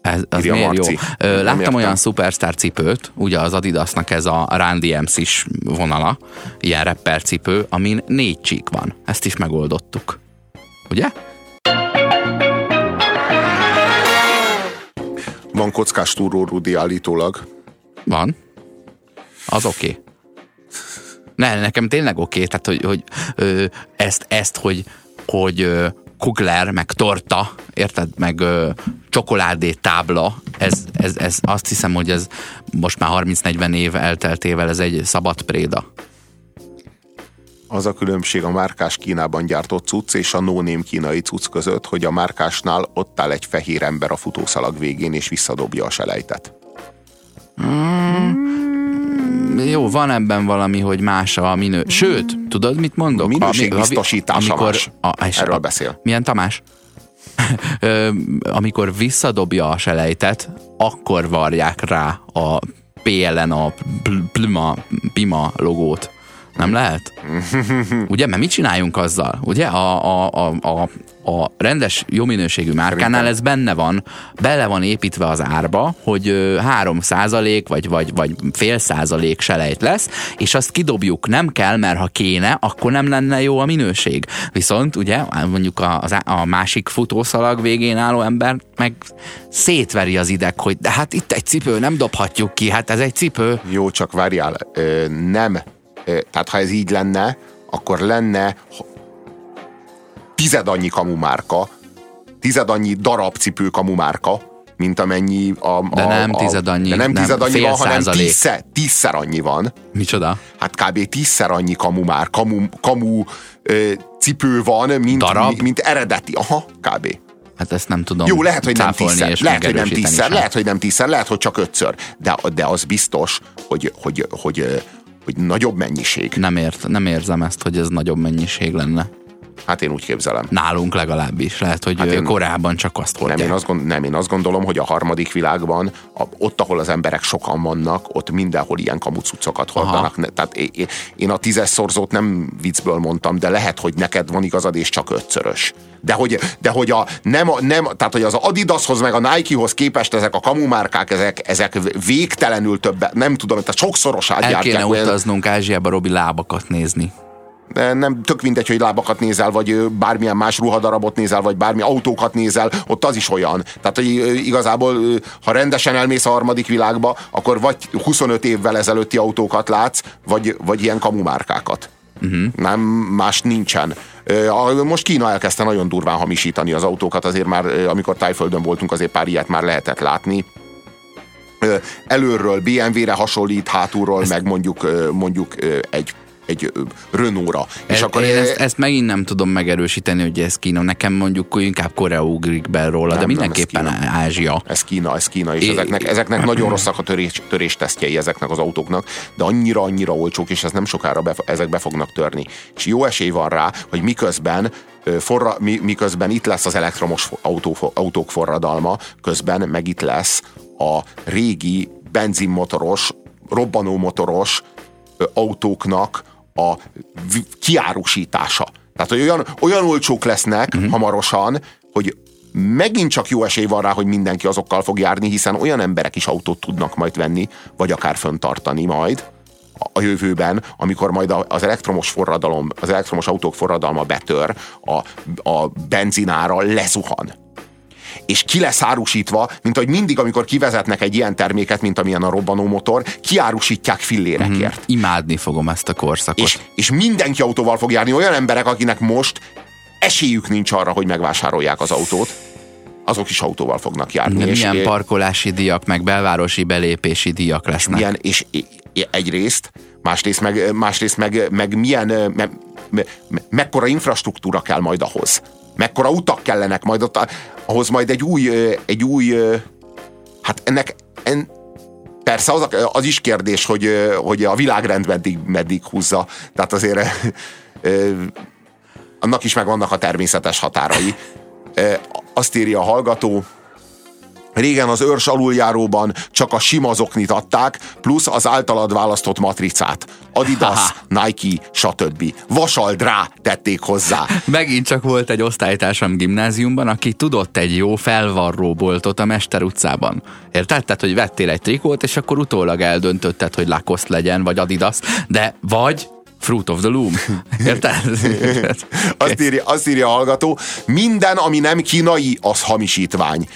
Ez, az Írja miért Marci. jó? Ö, láttam értem. olyan superstar cipőt, ugye az Adidasnak ez a Run DMC-s vonala, ilyen rapper cipő, amin négy csík van. Ezt is megoldottuk. Ugye? Van kockás túró Rudi állítólag. Van. Az oké. Okay. Ne, nekem tényleg oké, okay, tehát hogy, hogy ö, ezt, ezt, hogy, hogy ö, kugler, meg torta, érted, meg ö, csokoládé tábla, ez, ez, ez, azt hiszem, hogy ez most már 30-40 év elteltével ez egy szabad préda. Az a különbség a márkás Kínában gyártott cucc és a no-name kínai cucc között, hogy a márkásnál ott áll egy fehér ember a futószalag végén, és visszadobja a selejtet. Jó, van ebben valami, hogy más a minő... Sőt, tudod, mit mondok? Minőségbiztosítása amikor, más. a, és Erről a- beszél. Milyen Tamás? [LAUGHS] Amikor visszadobja a selejtet, akkor varják rá a PLN, a Pl- Pluma, Pima logót. Nem lehet? [LAUGHS] Ugye, mert mit csináljunk azzal? Ugye, a, a, a, a, a rendes, jó minőségű márkánál ez benne van, bele van építve az árba, hogy ö, 3 százalék, vagy, vagy, vagy fél százalék selejt lesz, és azt kidobjuk. Nem kell, mert ha kéne, akkor nem lenne jó a minőség. Viszont ugye, mondjuk a, a másik futószalag végén álló ember meg szétveri az ideg, hogy de hát itt egy cipő, nem dobhatjuk ki, hát ez egy cipő. Jó, csak várjál, ö, nem. Tehát ha ez így lenne, akkor lenne tized annyi kamumárka, tized annyi darabcipő kamumárka, mint amennyi a... a De nem a, tized annyi, De nem nem, tized annyi van, hanem tízszer, tízszer annyi van. Micsoda? Hát kb. tízszer annyi kamumár, kamu, kamu ö, cipő van, mint, Darab? mi- mint eredeti. Aha, kb. Hát ezt nem tudom Jó, lehet, hogy nem tízszer, lehet, hogy nem tízszer, sem. lehet, hogy nem tízszer, lehet, hogy csak ötször. De, de az biztos, hogy, hogy, hogy, hogy, hogy nagyobb mennyiség. Nem, ért, nem érzem ezt, hogy ez nagyobb mennyiség lenne. Hát én úgy képzelem. Nálunk legalábbis. Lehet, hogy Hát én- korábban csak azt Nem hordják. én, azt gond, nem, én azt gondolom, hogy a harmadik világban, a, ott, ahol az emberek sokan vannak, ott mindenhol ilyen kamucucokat hordanak. Ne, tehát én, én- a tízes szorzót nem viccből mondtam, de lehet, hogy neked van igazad, és csak ötszörös. De hogy, de hogy a, nem, nem, tehát hogy az Adidashoz meg a Nikehoz képest ezek a kamumárkák, ezek, ezek végtelenül többet, nem tudom, tehát sokszorosát El gyártják. kéne olyan- utaznunk Ázsiába Robi lábakat nézni. Nem tök mindegy, hogy lábakat nézel, vagy bármilyen más ruhadarabot nézel, vagy bármi autókat nézel, ott az is olyan. Tehát, hogy igazából, ha rendesen elmész a harmadik világba, akkor vagy 25 évvel ezelőtti autókat látsz, vagy, vagy ilyen kamumárkákat. Uh-huh. Nem, más nincsen. Most Kína elkezdte nagyon durván hamisítani az autókat, azért már, amikor Tájföldön voltunk, azért pár ilyet már lehetett látni. Előről BMW-re hasonlít, hátulról meg mondjuk, mondjuk egy egy Renault-ra. És És akkor én ö, ezt, ezt megint nem tudom megerősíteni, hogy ez Kína. Nekem mondjuk inkább Korea ugrik be róla, Nem, de nem, ez mindenképpen Kína. Ázsia. Ez Kína, ez Kína, és É- ezeknek, ezeknek nagyon rosszak a törés, töréstesztjei ezeknek az autóknak, de annyira-annyira olcsók, és ez nem sokára bef- ezek be fognak törni. És jó esély van rá, hogy miközben forra, miközben itt lesz az elektromos autó, autók forradalma, közben meg itt lesz a régi benzinmotoros, robbanómotoros autóknak a kiárusítása. Tehát, hogy olyan, olyan olcsók lesznek uh-huh. hamarosan, hogy megint csak jó esély van rá, hogy mindenki azokkal fog járni, hiszen olyan emberek is autót tudnak majd venni, vagy akár föntartani majd a jövőben, amikor majd az elektromos forradalom, az elektromos autók forradalma betör, a, a benzinára lezuhan és ki lesz árusítva, mint hogy mindig, amikor kivezetnek egy ilyen terméket, mint amilyen a robbanó motor, kiárusítják fillérekért. Mm, imádni fogom ezt a korszakot. És, és mindenki autóval fog járni, olyan emberek, akinek most esélyük nincs arra, hogy megvásárolják az autót, azok is autóval fognak járni. De és milyen parkolási díjak, meg belvárosi belépési díjak lesznek. Milyen, és egyrészt, másrészt meg, másrészt meg, meg milyen, me, me, me, mekkora infrastruktúra kell majd ahhoz. Mekkora utak kellenek majd ott, ahhoz majd egy új, egy új hát ennek en, persze az, az is kérdés, hogy, hogy a világrend meddig, meddig húzza. Tehát azért annak is megvannak a természetes határai. Azt írja a hallgató, Régen az őrs aluljáróban csak a sima zoknit adták, plusz az általad választott matricát. Adidas, Nike, stb. Vasaldrá tették hozzá. [LAUGHS] Megint csak volt egy osztálytársam gimnáziumban, aki tudott egy jó felvarró boltot a Mester utcában. Érted? Tehát, hogy vettél egy trikót, és akkor utólag eldöntötted, hogy Lacoste legyen, vagy Adidas, de vagy Fruit of the Loom. [LAUGHS] Érted? azt, írja, azt írja a hallgató, minden, ami nem kínai, az hamisítvány.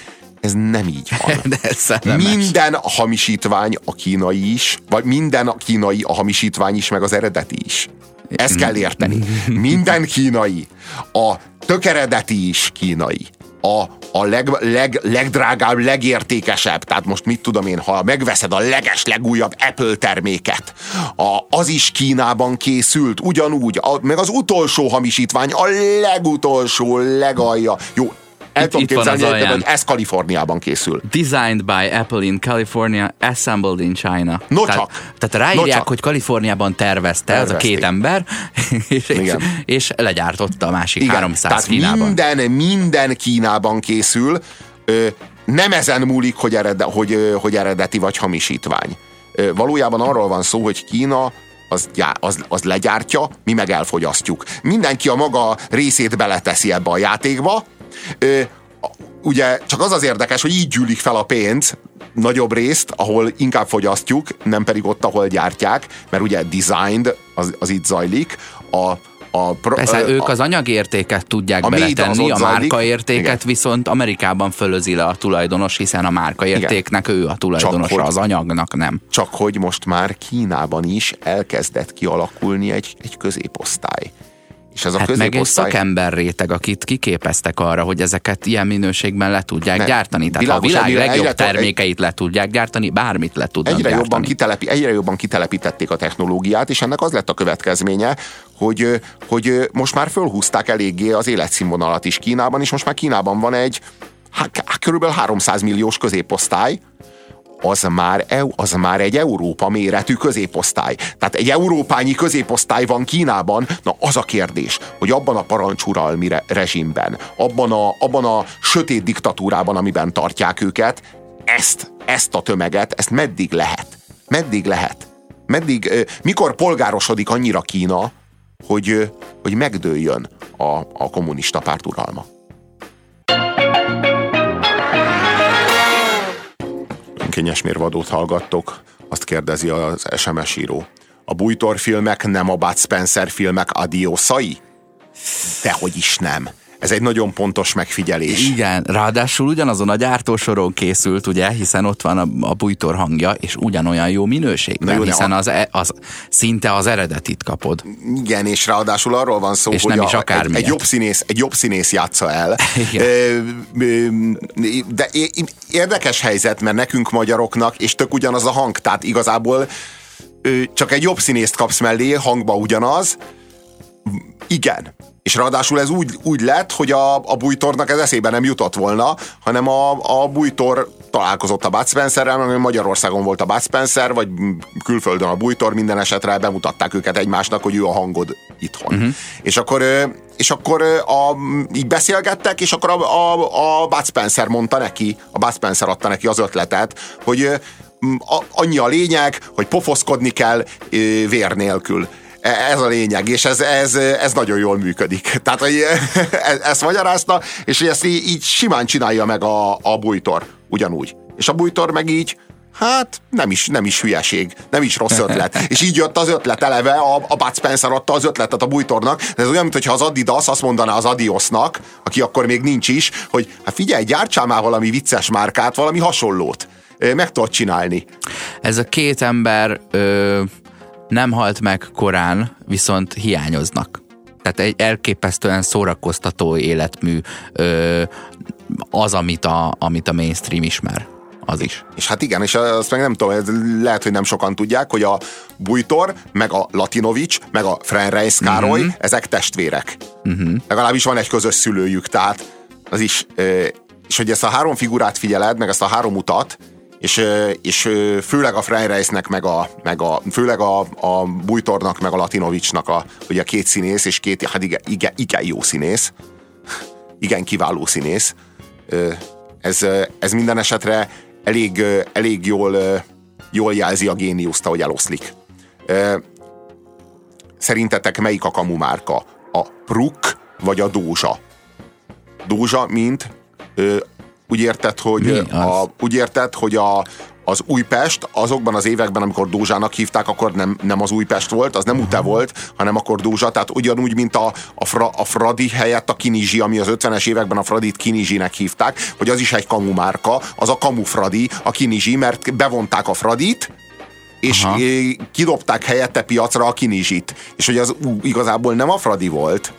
Ez nem így van. [LAUGHS] De ez minden a hamisítvány a kínai is, vagy minden a kínai a hamisítvány is, meg az eredeti is. Ezt kell érteni. Minden kínai. A tökeredeti is kínai. A, a leg, leg, legdrágább, legértékesebb, tehát most mit tudom én, ha megveszed a leges, legújabb Apple terméket, a, az is Kínában készült, ugyanúgy, a, meg az utolsó hamisítvány, a legutolsó, legalja. Jó, el tudom képzelni, hogy, hogy ez Kaliforniában készül. Designed by Apple in California, assembled in China. No tehát, csak. Tehát ráírják, no hogy Kaliforniában tervezte ez a két ember, [LAUGHS] és, és, és legyártotta a másik Igen. 300 tehát Kínában. Minden, minden Kínában készül, ö, nem ezen múlik, hogy, erede, hogy, hogy eredeti vagy hamisítvány. Ö, valójában arról van szó, hogy Kína az, az, az legyártja, mi meg elfogyasztjuk. Mindenki a maga részét beleteszi ebbe a játékba, ugye csak az az érdekes, hogy így gyűlik fel a pénz, nagyobb részt, ahol inkább fogyasztjuk, nem pedig ott, ahol gyártják, mert ugye designed, az, az itt zajlik, a, a pro, Persze, a, ők az anyagértéket tudják beletenni, a márkaértéket igen. viszont Amerikában fölözi le a tulajdonos, hiszen a márkaértéknek ő a tulajdonosa, csak, az anyagnak nem. Csak hogy most már Kínában is elkezdett kialakulni egy, egy középosztály. És ez a hát meg egy szakember réteg, akit kiképeztek arra, hogy ezeket ilyen minőségben le tudják ne, gyártani. Tehát a világ egyre, legjobb egyre, termékeit le tudják gyártani, bármit le tudnak egyre gyártani. Jobban kitelepi, egyre jobban kitelepítették a technológiát, és ennek az lett a következménye, hogy, hogy most már fölhúzták eléggé az életszínvonalat is Kínában, és most már Kínában van egy hát, körülbelül 300 milliós középosztály, az már, az már egy Európa méretű középosztály. Tehát egy európányi középosztály van Kínában, na az a kérdés, hogy abban a parancsuralmi re- rezsimben, abban a, abban a sötét diktatúrában, amiben tartják őket, ezt, ezt a tömeget, ezt meddig lehet? Meddig lehet? Meddig, mikor polgárosodik annyira Kína, hogy, hogy megdőljön a, a kommunista párt uralma? Önkényes mérvadót hallgattok, azt kérdezi az SMS író. A Bújtor filmek nem a Bud Spencer filmek adiószai? Dehogy is nem. Ez egy nagyon pontos megfigyelés. Igen, ráadásul ugyanazon a gyártósoron készült, ugye, hiszen ott van a, a bújtor hangja, és ugyanolyan jó minőségben, jó, hiszen a... az, e, az, szinte az eredetit kapod. Igen, és ráadásul arról van szó, és hogy nem is a, egy, egy, jobb színész, egy jobb színész játsza el. De érdekes helyzet, mert nekünk magyaroknak, és tök ugyanaz a hang, tehát igazából csak egy jobb színészt kapsz mellé, hangba ugyanaz, igen. És ráadásul ez úgy, úgy lett, hogy a, a bújtornak ez eszébe nem jutott volna, hanem a, a bújtor találkozott a Bud Spencerrel, mert Magyarországon volt a Bud Spencer, vagy külföldön a bújtor, minden esetre bemutatták őket egymásnak, hogy ő a hangod itthon. Uh-huh. És akkor és akkor a, így beszélgettek, és akkor a, a, a Bud Spencer mondta neki, a Bud Spencer adta neki az ötletet, hogy a, annyi a lényeg, hogy pofoszkodni kell vér nélkül. Ez a lényeg, és ez, ez, ez nagyon jól működik. [LAUGHS] Tehát, hogy [LAUGHS] e, ezt magyarázta, és hogy ezt így, így simán csinálja meg a, a bújtor, ugyanúgy. És a bújtor meg így, Hát nem is, nem is hülyeség, nem is rossz ötlet. [LAUGHS] És így jött az ötlet eleve, a, a Bud Spencer adta az ötletet a bújtornak. Ez olyan, mintha az Adidas azt mondaná az Adiosnak, aki akkor még nincs is, hogy hát figyelj, gyártsál már valami vicces márkát, valami hasonlót. Meg tudod csinálni. Ez a két ember ö, nem halt meg korán, viszont hiányoznak. Tehát egy elképesztően szórakoztató életmű ö, az, amit a, amit a mainstream ismer az is. És hát igen, és azt meg nem tudom, lehet, hogy nem sokan tudják, hogy a Bújtor, meg a Latinovics, meg a Frenreis Károly, uh-huh. ezek testvérek. Uh-huh. Legalábbis van egy közös szülőjük, tehát az is, és hogy ezt a három figurát figyeled, meg ezt a három utat, és, és főleg a Freireisnek, meg a, meg a főleg a, a Bújtornak, meg a Latinovicsnak a, ugye a két színész, és két, hát igen, igen, igen jó színész, igen kiváló színész. Ez, ez minden esetre elég, elég jól, jól jelzi a géniuszt, ahogy eloszlik. Szerintetek melyik a kamu márka? A Pruk vagy a Dózsa? Dózsa, mint úgy érted, hogy, a, úgy érted, hogy a, az Újpest azokban az években, amikor Dózsának hívták, akkor nem, nem az Újpest volt, az nem Ute volt, hanem akkor Dózsa, tehát ugyanúgy, mint a, a, fra, a Fradi helyett a Kinizsi, ami az 50-es években a Fradit Kinizsinek hívták, hogy az is egy kamu márka, az a kamu Fradi, a Kinizsi, mert bevonták a Fradit, és Aha. kidobták helyette piacra a Kinizsit. És hogy az ú, igazából nem a Fradi volt,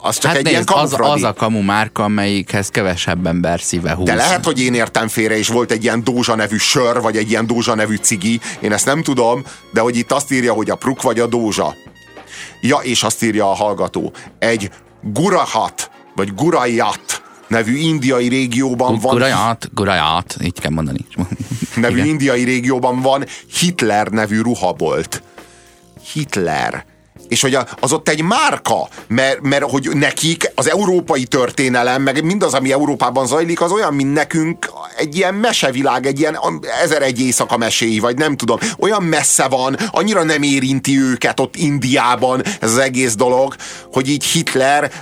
az csak hát egy nézd, ilyen az, az a kamu márka, amelyikhez kevesebb ember szíve húz. De lehet, hogy én értem félre, és volt egy ilyen Dózsa nevű sör, vagy egy ilyen Dózsa nevű cigi, én ezt nem tudom, de hogy itt azt írja, hogy a Pruk vagy a Dózsa. Ja, és azt írja a hallgató, egy Gurahat, vagy Gurajat nevű indiai régióban van... Gurajat, Gurajat, így kell mondani. nevű Igen. indiai régióban van Hitler nevű ruhabolt. Hitler és hogy az ott egy márka, mert, mert hogy nekik az európai történelem, meg mindaz, ami Európában zajlik, az olyan, mint nekünk egy ilyen mesevilág, egy ilyen ezer egy éjszaka meséi, vagy nem tudom, olyan messze van, annyira nem érinti őket ott Indiában ez az egész dolog, hogy így Hitler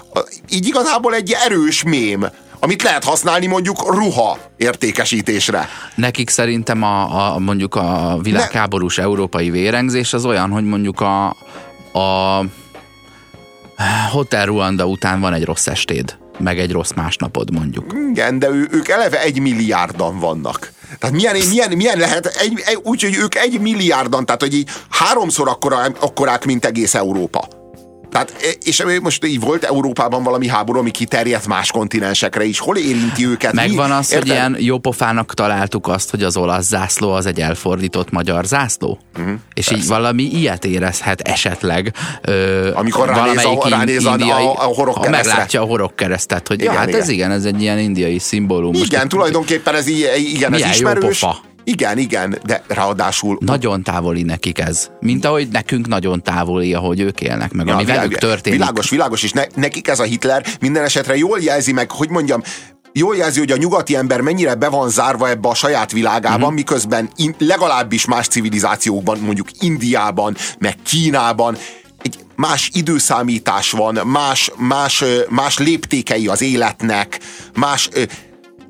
így igazából egy erős mém amit lehet használni mondjuk ruha értékesítésre. Nekik szerintem a, a mondjuk a világháborús ne. európai vérengzés az olyan, hogy mondjuk a, a Hotel Ruanda után van egy rossz estéd, meg egy rossz másnapod mondjuk. Igen, de ő, ők eleve egy milliárdan vannak. Tehát milyen, milyen, milyen lehet, egy, egy, úgy, hogy ők egy milliárdan, tehát hogy így háromszor akkora, akkorák, mint egész Európa. Tehát, e, és most így volt Európában valami háború, ami kiterjedt más kontinensekre is. Hol érinti őket? Megvan az, Érted? hogy ilyen jópofának találtuk azt, hogy az olasz zászló az egy elfordított magyar zászló? Uh-huh, és persze. így valami ilyet érezhet esetleg. Ö, Amikor ránéz, a, ránéz indiai, a, a, horog. Meglátja a horog keresztet, hogy ja, hát igen. ez igen, ez egy ilyen indiai szimbólum. Igen, most tulajdonképpen ez, igen, ez ismerős. Jópofa. Igen, igen, de ráadásul... Nagyon távoli nekik ez. Mint ahogy nekünk nagyon távoli, ahogy ők élnek, meg ja, ami világ, velük történik. Világos, világos, és ne, nekik ez a Hitler minden esetre jól jelzi meg, hogy mondjam, jól jelzi, hogy a nyugati ember mennyire be van zárva ebbe a saját világában, mm-hmm. miközben in, legalábbis más civilizációkban, mondjuk Indiában, meg Kínában, egy más időszámítás van, más, más, más léptékei az életnek, más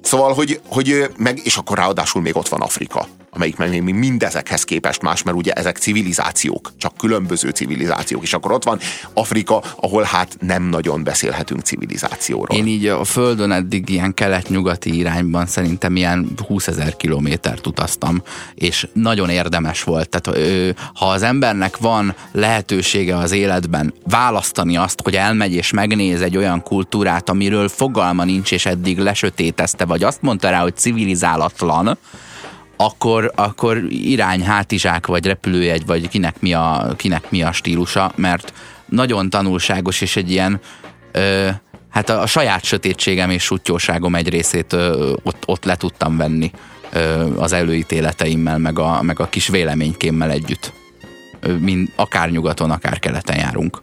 Szóval, hogy, hogy meg, és akkor ráadásul még ott van Afrika amelyik meg még mindezekhez képest más, mert ugye ezek civilizációk, csak különböző civilizációk, és akkor ott van Afrika, ahol hát nem nagyon beszélhetünk civilizációról. Én így a Földön eddig ilyen kelet-nyugati irányban szerintem ilyen 20 ezer kilométert utaztam, és nagyon érdemes volt. Tehát ha az embernek van lehetősége az életben választani azt, hogy elmegy és megnéz egy olyan kultúrát, amiről fogalma nincs, és eddig lesötétezte, vagy azt mondta rá, hogy civilizálatlan, akkor, akkor irány hátizsák, vagy repülőjegy, vagy kinek mi, a, kinek mi a stílusa, mert nagyon tanulságos, és egy ilyen ö, hát a, a saját sötétségem és sutyóságom egy részét ö, ott, ott le tudtam venni ö, az előítéleteimmel, meg a, meg a kis véleménykémmel együtt. Ö, mind, akár nyugaton, akár keleten járunk.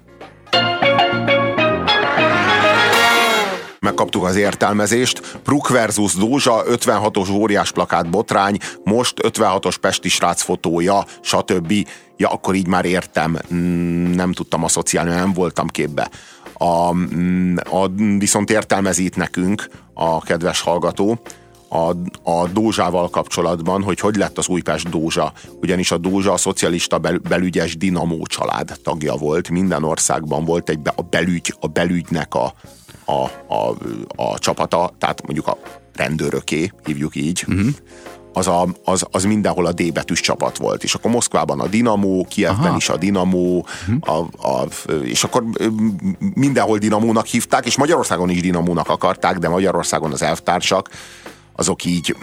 Megkaptuk az értelmezést. Pruk versus Dózsa, 56-os óriás plakát botrány, most 56-os Pesti srác fotója, stb. Ja, akkor így már értem, Mm, nem tudtam asszociálni, nem voltam képbe. A, mm, a, viszont értelmezi itt nekünk a kedves hallgató, a, a Dózsával kapcsolatban, hogy hogy lett az Újpest Dózsa. Ugyanis a Dózsa a szocialista bel, belügyes Dinamó család tagja volt. Minden országban volt egy be, a, belügy, a belügynek a, a, a, a csapata, tehát mondjuk a rendőröké, hívjuk így. Uh-huh az, a, az, az mindenhol a D betűs csapat volt. És akkor Moszkvában a Dinamo, Kievben Aha. is a Dinamo, uh-huh. a, a, és akkor mindenhol Dinamónak hívták, és Magyarországon is Dinamónak akarták, de Magyarországon az elvtársak azok így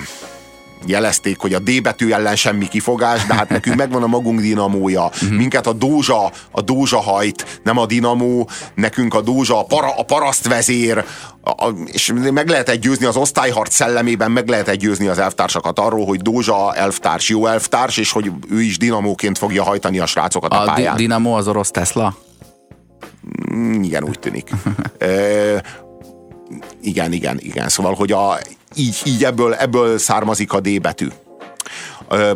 jelezték, hogy a D betű ellen semmi kifogás, de hát nekünk megvan a magunk dinamója. Uh-huh. Minket a Dózsa, a Dózsa hajt, nem a dinamó, nekünk a Dózsa a, para, a parasztvezér, a, és meg lehet győzni az osztályharc szellemében, meg lehet győzni az elvtársakat arról, hogy Dózsa elvtárs, jó elvtárs, és hogy ő is dinamóként fogja hajtani a srácokat a, a pályán. A dinamó az orosz Tesla? Mm, igen, úgy tűnik. [LAUGHS] e, igen, igen, igen. Szóval, hogy a, így, így ebből, ebből származik a D betű.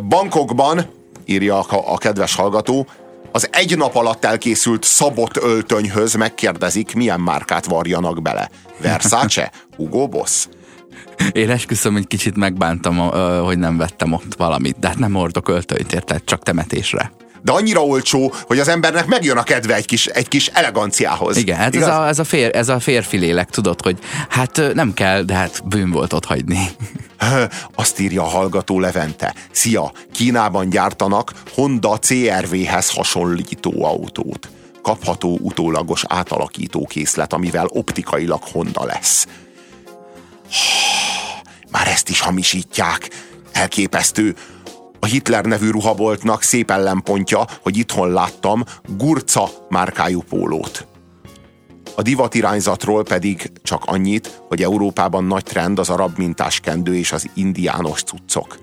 Bankokban, írja a, a kedves hallgató, az egy nap alatt elkészült szabott öltönyhöz megkérdezik, milyen márkát varjanak bele. Versace? [LAUGHS] Hugo Boss? Én esküszöm, hogy kicsit megbántam, hogy nem vettem ott valamit, de hát nem hordok öltönyt, érted? Csak temetésre de annyira olcsó, hogy az embernek megjön a kedve egy kis, egy kis eleganciához. Igen, hát ez a, ez, a fér, ez a férfi lélek, tudod, hogy hát nem kell, de hát bűn volt ott hagyni. Azt írja a hallgató Levente. Szia, Kínában gyártanak Honda CRV-hez hasonlító autót. Kapható utólagos átalakító készlet, amivel optikailag Honda lesz. Már ezt is hamisítják. Elképesztő a Hitler nevű ruhaboltnak szép ellenpontja, hogy itthon láttam Gurca márkájú pólót. A divatirányzatról pedig csak annyit, hogy Európában nagy trend az arab mintás kendő és az indiános cuccok.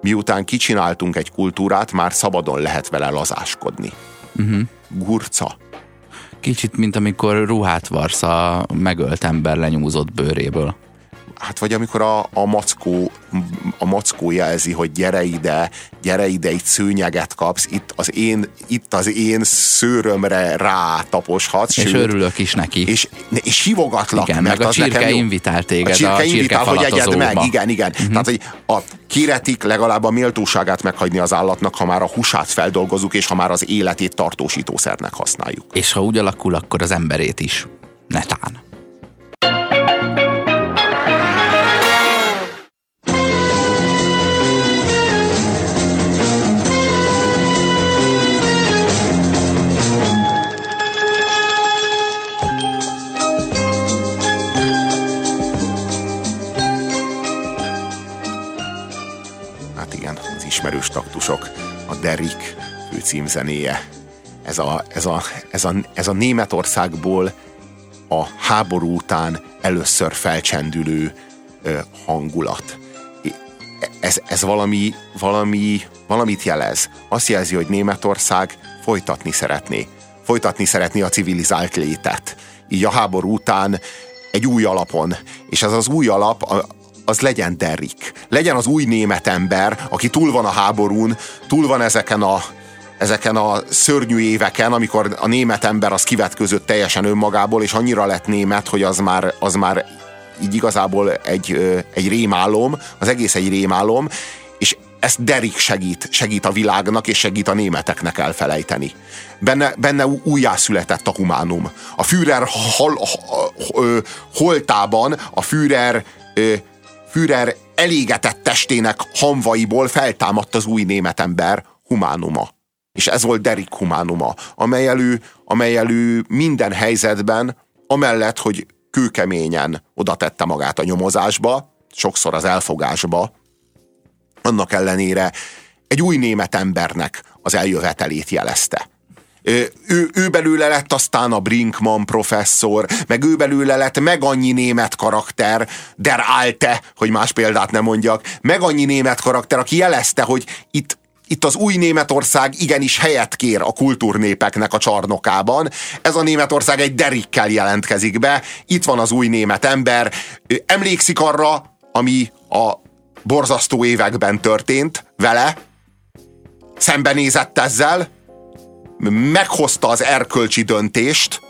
Miután kicsináltunk egy kultúrát, már szabadon lehet vele lazáskodni. Uh-huh. Gurca. Kicsit, mint amikor ruhát varsz a megölt ember lenyúzott bőréből hát vagy amikor a, a, mackó, a mackó jelzi, hogy gyere ide, gyere ide, itt szőnyeget kapsz, itt az én, itt az én szőrömre rá taposhatsz. És sőt, örülök is neki. És, és hívogatlak. Igen, mert meg a csirke invitál téged a csirke, a csirke invitál, hogy egyed meg, igen, igen. Uh-huh. Tehát, hogy a kéretik legalább a méltóságát meghagyni az állatnak, ha már a húsát feldolgozunk, és ha már az életét tartósítószernek használjuk. És ha úgy alakul, akkor az emberét is. Netán. Taktusok, a Derrick főcímzenéje. Ez a, ez, a, ez, a, ez a Németországból a háború után először felcsendülő ö, hangulat. Ez, ez valami, valami, valamit jelez. Azt jelzi, hogy Németország folytatni szeretné. Folytatni szeretné a civilizált létet. Így a háború után egy új alapon. És ez az új alap, az legyen Derrick. Legyen az új német ember, aki túl van a háborún, túl van ezeken a, ezeken a szörnyű éveken, amikor a német ember az kivetközött teljesen önmagából, és annyira lett német, hogy az már, az már így igazából egy, egy rémálom, az egész egy rémálom, és ezt Derrick segít, segít a világnak, és segít a németeknek elfelejteni. Benne, benne újjászületett a humánum. A Führer hol, hol, holtában a Führer Führer elégetett testének hamvaiból feltámadt az új német ember humánuma. És ez volt Derek humánuma, amely elő, amely elő minden helyzetben, amellett, hogy kőkeményen oda tette magát a nyomozásba, sokszor az elfogásba, annak ellenére egy új német embernek az eljövetelét jelezte ő, ő belőle lett aztán a Brinkman professzor, meg ő belőle lett meg annyi német karakter, der Alte, hogy más példát nem mondjak, meg annyi német karakter, aki jelezte, hogy itt, itt az új Németország igenis helyet kér a kultúrnépeknek a csarnokában. Ez a Németország egy derikkel jelentkezik be. Itt van az új német ember. Emlékszik arra, ami a borzasztó években történt vele, szembenézett ezzel, meghozta az erkölcsi döntést,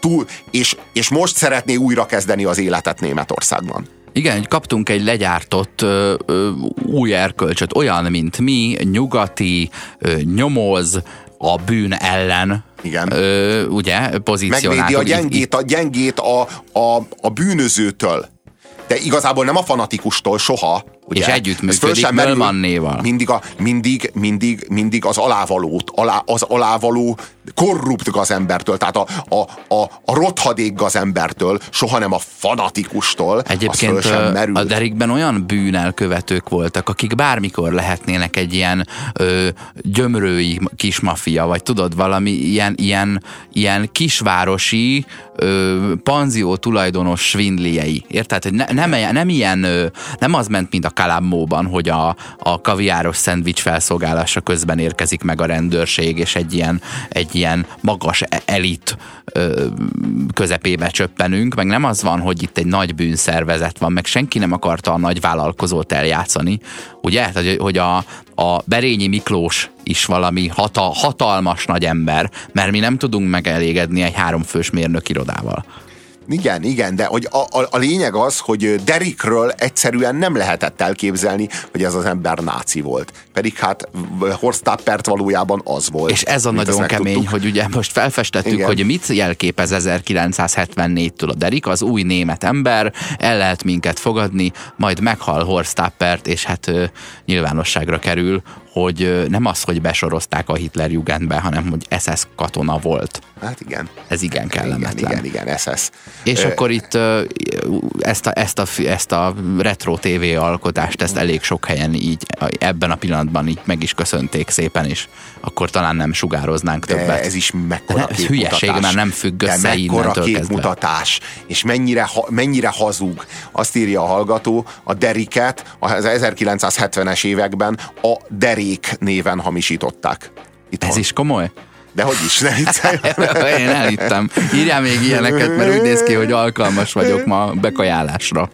túl, és, és most szeretné újra kezdeni az életet Németországban. Igen, kaptunk egy legyártott ö, ö, új erkölcsöt, olyan, mint mi, nyugati, ö, nyomoz, a bűn ellen, Igen. Ö, ugye, pozícionál. Megvédi a gyengét, a, gyengét a, a, a bűnözőtől. De igazából nem a fanatikustól soha, Ugye? És együttműködik Mölmannéval. Mindig, a, mindig, mindig, mindig az alávalót, alá, az alávaló korrupt gazembertől, tehát a, a, a, a rothadék gazembertől, soha nem a fanatikustól. Egyébként a Derikben olyan bűnelkövetők voltak, akik bármikor lehetnének egy ilyen ö, gyömrői kis mafia, vagy tudod, valami ilyen, ilyen, ilyen kisvárosi ö, panzió tulajdonos svindliei. Érted? Hogy ne, nem, nem ilyen, ö, nem az ment, mint a Kalámóban, hogy a, a kaviáros szendvics felszolgálása közben érkezik meg a rendőrség, és egy ilyen, egy ilyen magas e- elit ö, közepébe csöppenünk, meg nem az van, hogy itt egy nagy bűnszervezet van, meg senki nem akarta a nagy vállalkozót eljátszani, ugye? Hogy, hogy a, a Berényi Miklós is valami hata, hatalmas nagy ember, mert mi nem tudunk megelégedni egy háromfős mérnök irodával. Igen, igen, de hogy a, a, a lényeg az, hogy Derikről egyszerűen nem lehetett elképzelni, hogy ez az ember náci volt. Pedig hát Horst Tappert valójában az volt. És ez a nagyon kemény, tudtuk. hogy ugye most felfestettük, igen. hogy mit jelképez 1974-től a Derik, az új német ember, el lehet minket fogadni, majd meghal Horst Tappert, és hát ö, nyilvánosságra kerül, hogy nem az, hogy besorozták a Hitler Jugendbe, hanem hogy SS katona volt. Hát igen. Ez igen kellemetlen. Igen, igen, igen SS. És Ö... akkor itt ezt a, ezt, a, ezt a retro TV alkotást, ezt elég sok helyen így ebben a pillanatban így meg is köszönték szépen, és akkor talán nem sugároznánk De többet. ez is mekkora Ez hülyeség, mert nem függ össze De mekkora képmutatás, és mennyire, mennyire hazug. Azt írja a hallgató, a Deriket az 1970-es években a Derik Kék néven hamisították. Itt Ez is komoly? De hogy is, ne [LAUGHS] Én elhittem. Írjál még ilyeneket, mert úgy néz ki, hogy alkalmas vagyok ma bekajálásra.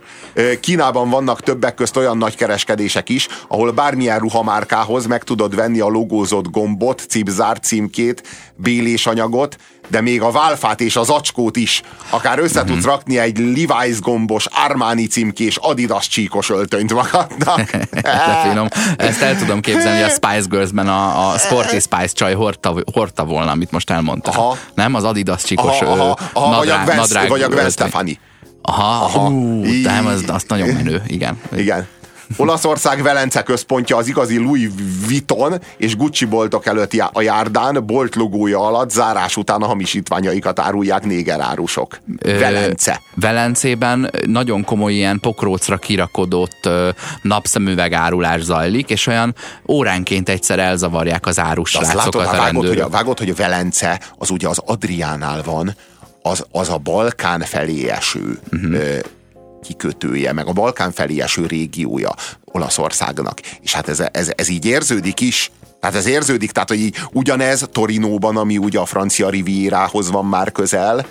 Kínában vannak többek közt olyan nagy kereskedések is, ahol bármilyen ruhamárkához meg tudod venni a logózott gombot, cipzár címkét, bélésanyagot, de még a válfát és az acskót is. Akár össze mm-hmm. tudsz rakni egy Levi's gombos, Armani címkés, Adidas csíkos öltönyt magadnak. [LAUGHS] [LAUGHS] de finom. Ezt el tudom képzelni, hogy a Spice Girls-ben a, a Sporty Spice csaj hordta, hordta volna, amit most elmondtál. Aha. Nem? Az Adidas csíkos aha, aha, aha, vagy a Gwen, nadrág vagy a Gwen Stefani. Aha, aha. Ú, nem, az, az nagyon menő, igen. Igen. Olaszország Velence központja az igazi Louis Vuitton és Gucci boltok előtt a járdán, bolt logója alatt zárás után a hamisítványaikat árulják négerárusok. Velence. Velencében nagyon komoly ilyen pokrócra kirakodott napszemüveg árulás zajlik, és olyan óránként egyszer elzavarják az árusrácokat a vágod, hogy a, vágod, hogy a Velence az ugye az Adriánál van, az, az a Balkán felé eső uh-huh kikötője, meg a Balkán felé eső régiója Olaszországnak. És hát ez, ez, ez így érződik is. Tehát ez érződik, tehát hogy így ugyanez Torinóban, ami ugye a francia riviérához van már közel,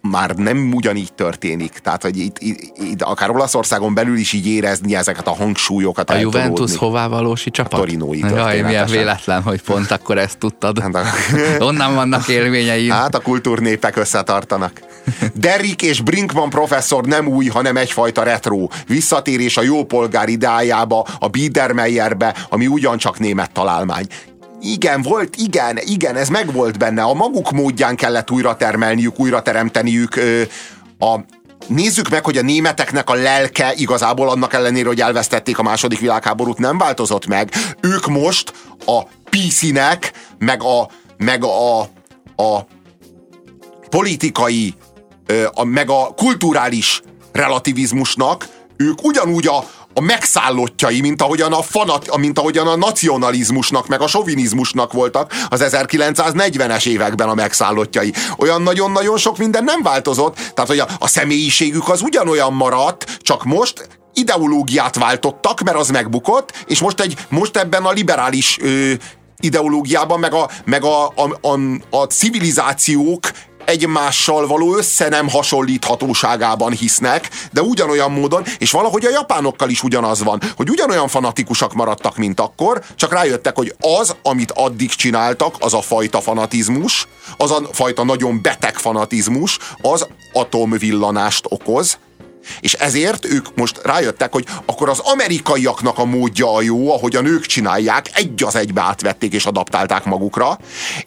már nem ugyanígy történik. Tehát, hogy itt, itt, itt akár Olaszországon belül is így érezni ezeket a hangsúlyokat. A Juventus hová valósi csapat? A torinói Jaj, milyen véletlen, hogy pont akkor ezt tudtad. Hát [LAUGHS] Onnan vannak élményeim. Hát a kultúrnépek összetartanak. Derrick és Brinkman professzor nem új, hanem egyfajta retro. Visszatérés a jópolgár ideájába, a Biedermeyerbe, ami ugyancsak német találmány igen, volt, igen, igen, ez megvolt benne. A maguk módján kellett újra termelniük, újra teremteniük a Nézzük meg, hogy a németeknek a lelke igazából annak ellenére, hogy elvesztették a második világháborút, nem változott meg. Ők most a PC-nek, meg a, meg a, a politikai, a, meg a kulturális relativizmusnak, ők ugyanúgy a, a megszállottjai, mint ahogyan a, fanat, mint ahogyan a nacionalizmusnak, meg a sovinizmusnak voltak az 1940-es években a megszállottjai. Olyan nagyon-nagyon sok minden nem változott, tehát hogy a, a személyiségük az ugyanolyan maradt, csak most ideológiát váltottak, mert az megbukott, és most, egy, most ebben a liberális ö, ideológiában, meg a, meg a, a, a, a civilizációk egymással való össze nem hasonlíthatóságában hisznek, de ugyanolyan módon, és valahogy a japánokkal is ugyanaz van, hogy ugyanolyan fanatikusak maradtak, mint akkor, csak rájöttek, hogy az, amit addig csináltak, az a fajta fanatizmus, az a fajta nagyon beteg fanatizmus, az atomvillanást okoz, és ezért ők most rájöttek, hogy akkor az amerikaiaknak a módja a jó, ahogy a nők csinálják, egy az egybe átvették és adaptálták magukra,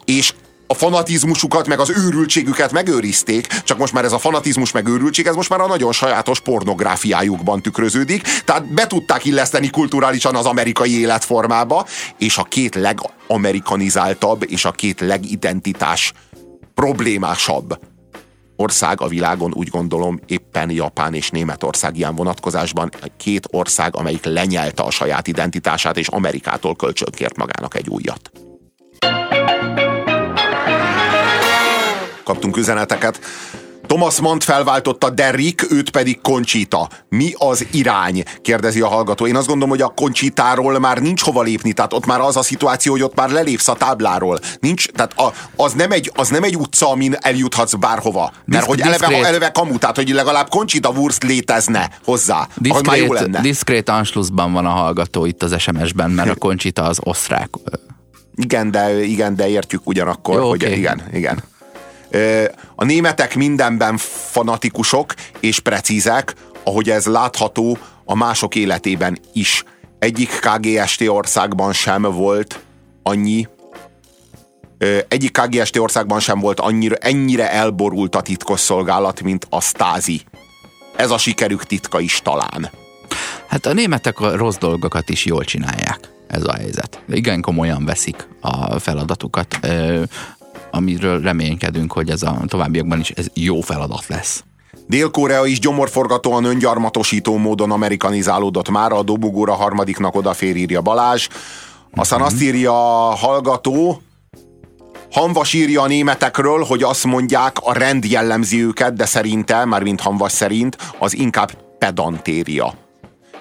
és a fanatizmusukat, meg az őrültségüket megőrizték, csak most már ez a fanatizmus meg őrültség, ez most már a nagyon sajátos pornográfiájukban tükröződik, tehát be tudták illeszteni kulturálisan az amerikai életformába, és a két legamerikanizáltabb és a két legidentitás problémásabb ország a világon úgy gondolom éppen Japán és Németország ilyen vonatkozásban. Két ország, amelyik lenyelte a saját identitását, és Amerikától kölcsönkért magának egy újat. Kaptunk üzeneteket. Thomas Mann felváltotta Derrick, őt pedig Conchita. Mi az irány? Kérdezi a hallgató. Én azt gondolom, hogy a Conchitáról már nincs hova lépni, tehát ott már az a szituáció, hogy ott már lelépsz a tábláról. Nincs, tehát a, az, nem egy, az nem egy utca, amin eljuthatsz bárhova. Mert hogy eleve, eleve kamu, tehát hogy legalább Conchita Wurst létezne hozzá. Diszkrét, már jó lenne. Diszkrét Anschlussban van a hallgató itt az SMS-ben, mert a [LAUGHS] Conchita az osztrák. Igen, de, igen, de értjük ugyanakkor, jó, hogy okay. igen, igen. A németek mindenben fanatikusok és precízek, ahogy ez látható a mások életében is. Egyik KGST országban sem volt annyi egyik KGST országban sem volt annyira, ennyire elborult a titkosszolgálat, mint a Stázi. Ez a sikerük titka is talán. Hát a németek a rossz dolgokat is jól csinálják. Ez a helyzet. Igen komolyan veszik a feladatukat amiről reménykedünk, hogy ez a továbbiakban is ez jó feladat lesz. Dél-Korea is gyomorforgatóan öngyarmatosító módon amerikanizálódott már, a dobogóra harmadiknak odafér, írja Balázs. Aztán azt írja a hallgató, Hanvas írja a németekről, hogy azt mondják, a rend jellemzi őket, de szerinte, már mint Hanvas szerint, az inkább pedantéria.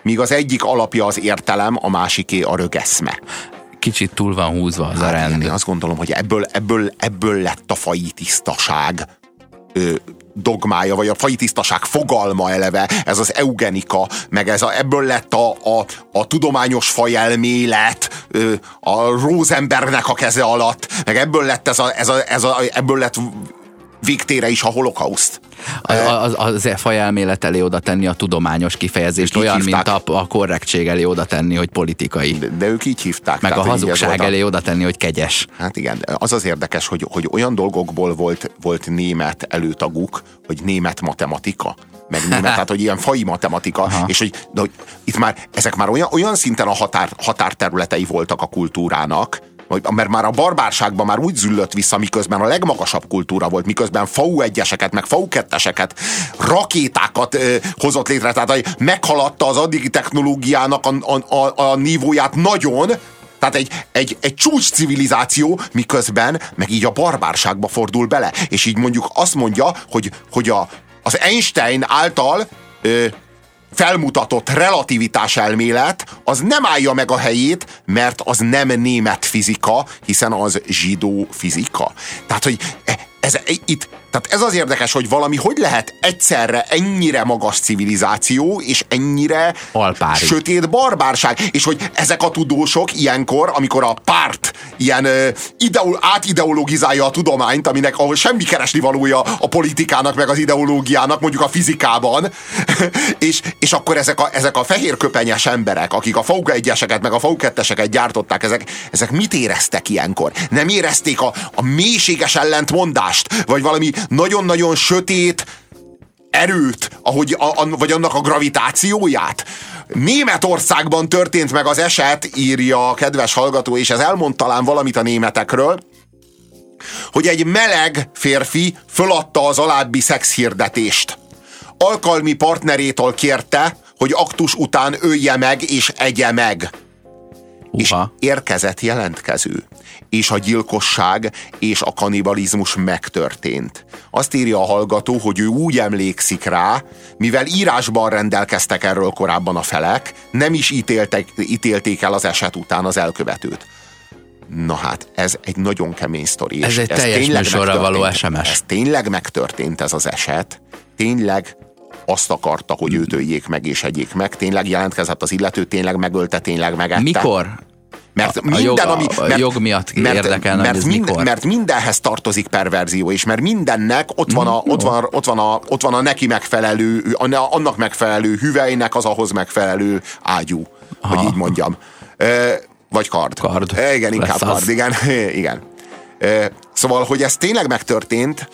Míg az egyik alapja az értelem, a másiké a rögeszme kicsit túl van húzva az hát, a rend. Én azt gondolom, hogy ebből, ebből, ebből lett a fai tisztaság ö, dogmája, vagy a fai tisztaság fogalma eleve, ez az eugenika, meg ez a, ebből lett a, a, a tudományos fajelmélet, ö, a Rosenbergnek a keze alatt, meg ebből lett ez a, ez a, ez a ebből lett végtére is a holokauszt. Az, az e faj elmélet elé oda tenni a tudományos kifejezést, olyan, hívták. mint a, a korrektség elé oda tenni, hogy politikai. De, de ők így hívták. Meg tehát, a hazugság elé oda tenni, hogy kegyes. Hát igen, az az érdekes, hogy, hogy olyan dolgokból volt, volt német előtaguk, hogy német matematika, meg német, [LAUGHS] tehát hogy ilyen fai matematika, Aha. és hogy, de, hogy itt már ezek már olyan, olyan szinten a határ, határterületei voltak a kultúrának, mert már a barbárságban már úgy züllött vissza, miközben a legmagasabb kultúra volt, miközben FAU egyeseket, meg FAU ketteseket, rakétákat ö, hozott létre, tehát hogy meghaladta az addigi technológiának a, a, a, a nívóját nagyon, tehát egy, egy, egy csúcs civilizáció, miközben meg így a barbárságba fordul bele. És így mondjuk azt mondja, hogy, hogy a, az Einstein által ö, felmutatott relativitás elmélet, az nem állja meg a helyét, mert az nem német fizika, hiszen az zsidó fizika. Tehát, hogy e, ez, itt, tehát ez az érdekes, hogy valami hogy lehet egyszerre ennyire magas civilizáció, és ennyire Alpári. sötét barbárság, és hogy ezek a tudósok ilyenkor, amikor a párt ilyen uh, ideol, átideologizálja a tudományt, aminek ahol semmi keresni valója a politikának, meg az ideológiának, mondjuk a fizikában, [LAUGHS] és, és akkor ezek a, ezek a fehér köpenyes emberek, akik a FAUK egyeseket, meg a FAUK ketteseket gyártották, ezek, ezek mit éreztek ilyenkor? Nem érezték a, a mélységes ellentmondást? vagy valami nagyon-nagyon sötét erőt, ahogy, a, a, vagy annak a gravitációját. Németországban történt meg az eset, írja a kedves hallgató, és ez elmond talán valamit a németekről, hogy egy meleg férfi föladta az alábbi szexhirdetést. Alkalmi partnerétől kérte, hogy aktus után ölje meg és egye meg. és érkezett jelentkező, és a gyilkosság és a kanibalizmus megtörtént. Azt írja a hallgató, hogy ő úgy emlékszik rá, mivel írásban rendelkeztek erről korábban a felek, nem is ítéltek, ítélték el az eset után az elkövetőt. Na hát, ez egy nagyon kemény sztori. Ez egy ez teljes műsorra való SMS. Ez tényleg megtörtént ez az eset. Tényleg azt akarta, hogy őt öljék meg és egyék meg. Tényleg jelentkezett az illető, tényleg megölte, tényleg megette. Mikor? Mert a, minden, jog, ami, mert, a jog miatt mert, érdekelne, mert, mind, mikor? mert mindenhez tartozik perverzió, és mert mindennek ott van a, mm, ott van, ott van a, ott van a neki megfelelő, annak megfelelő hüvelynek az ahhoz megfelelő ágyú, Aha. hogy így mondjam. Vagy kard. Kard. Igen, inkább Lesz kard, az. igen. [LAUGHS] igen. Szóval, hogy ez tényleg megtörtént,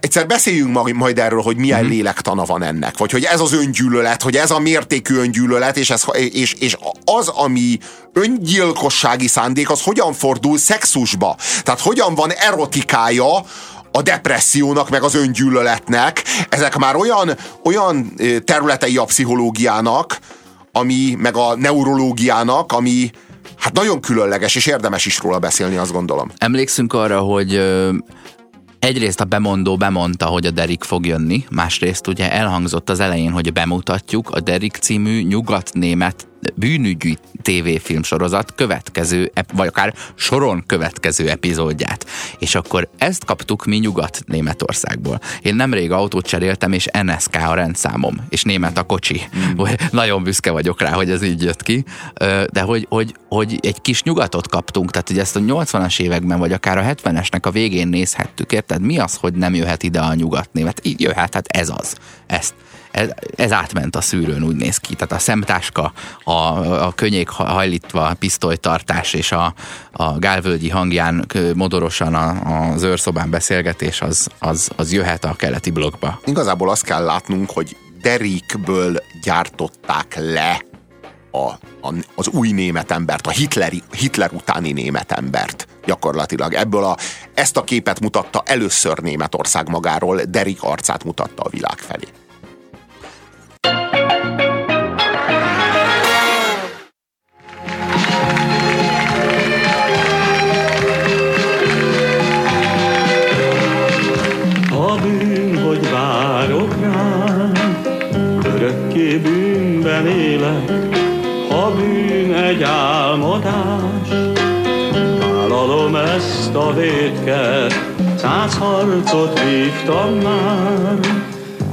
egyszer beszéljünk majd erről, hogy milyen mm-hmm. lélektana van ennek, vagy hogy ez az öngyűlölet, hogy ez a mértékű öngyűlölet, és, ez, és, és az, ami öngyilkossági szándék, az hogyan fordul szexusba. Tehát hogyan van erotikája a depressziónak, meg az öngyűlöletnek. Ezek már olyan, olyan területei a pszichológiának, ami, meg a neurológiának, ami hát nagyon különleges, és érdemes is róla beszélni, azt gondolom. Emlékszünk arra, hogy egyrészt a bemondó bemondta, hogy a Derik fog jönni, másrészt ugye elhangzott az elején, hogy bemutatjuk a Derik című nyugat-német bűnügyi tévéfilm sorozat következő, vagy akár soron következő epizódját. És akkor ezt kaptuk mi Nyugat-Németországból. Én nemrég autót cseréltem, és NSK a rendszámom, és német a kocsi. Mm. Nagyon büszke vagyok rá, hogy ez így jött ki. De hogy, hogy, hogy egy kis nyugatot kaptunk, tehát hogy ezt a 80-as években, vagy akár a 70-esnek a végén nézhettük, érted? Mi az, hogy nem jöhet ide a nyugat-német? Így jöhet, hát ez az. Ezt ez, ez átment a szűrőn, úgy néz ki. Tehát a szemtáska, a, a könnyék hajlítva, pisztolytartás és a, a gálvölgyi hangján modorosan a, az őrszobán beszélgetés, az, az, az jöhet a keleti blokkba. Igazából azt kell látnunk, hogy Derikből gyártották le a, a, az új német embert, a Hitleri, Hitler utáni német embert gyakorlatilag. Ebből a, ezt a képet mutatta először Németország magáról, Derik arcát mutatta a világ felé. Egy álmodás. Vállalom ezt a vétket, száz harcot vívtam már.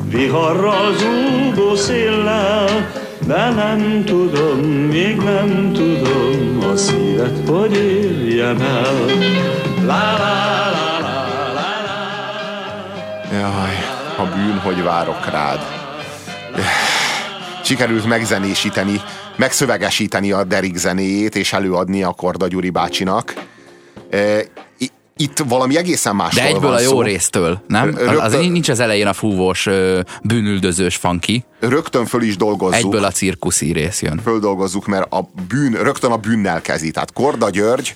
Viharral zúgó széllel, de nem tudom, még nem tudom a szívet, hogy érjem el. La, la, la, la, la, la. Jaj, a bűn, hogy várok rád. Sikerült megzenésíteni megszövegesíteni a Derek zenéjét, és előadni a Korda Gyuri bácsinak. Itt valami egészen más De egyből a jó szó. résztől, nem? Rögtön, az nincs az elején a fúvós, bűnüldözős funky. Rögtön föl is dolgozzuk. Egyből a cirkuszi rész jön. Földolgozzuk, mert a bűn, rögtön a bűnnel kezdi. Tehát Korda György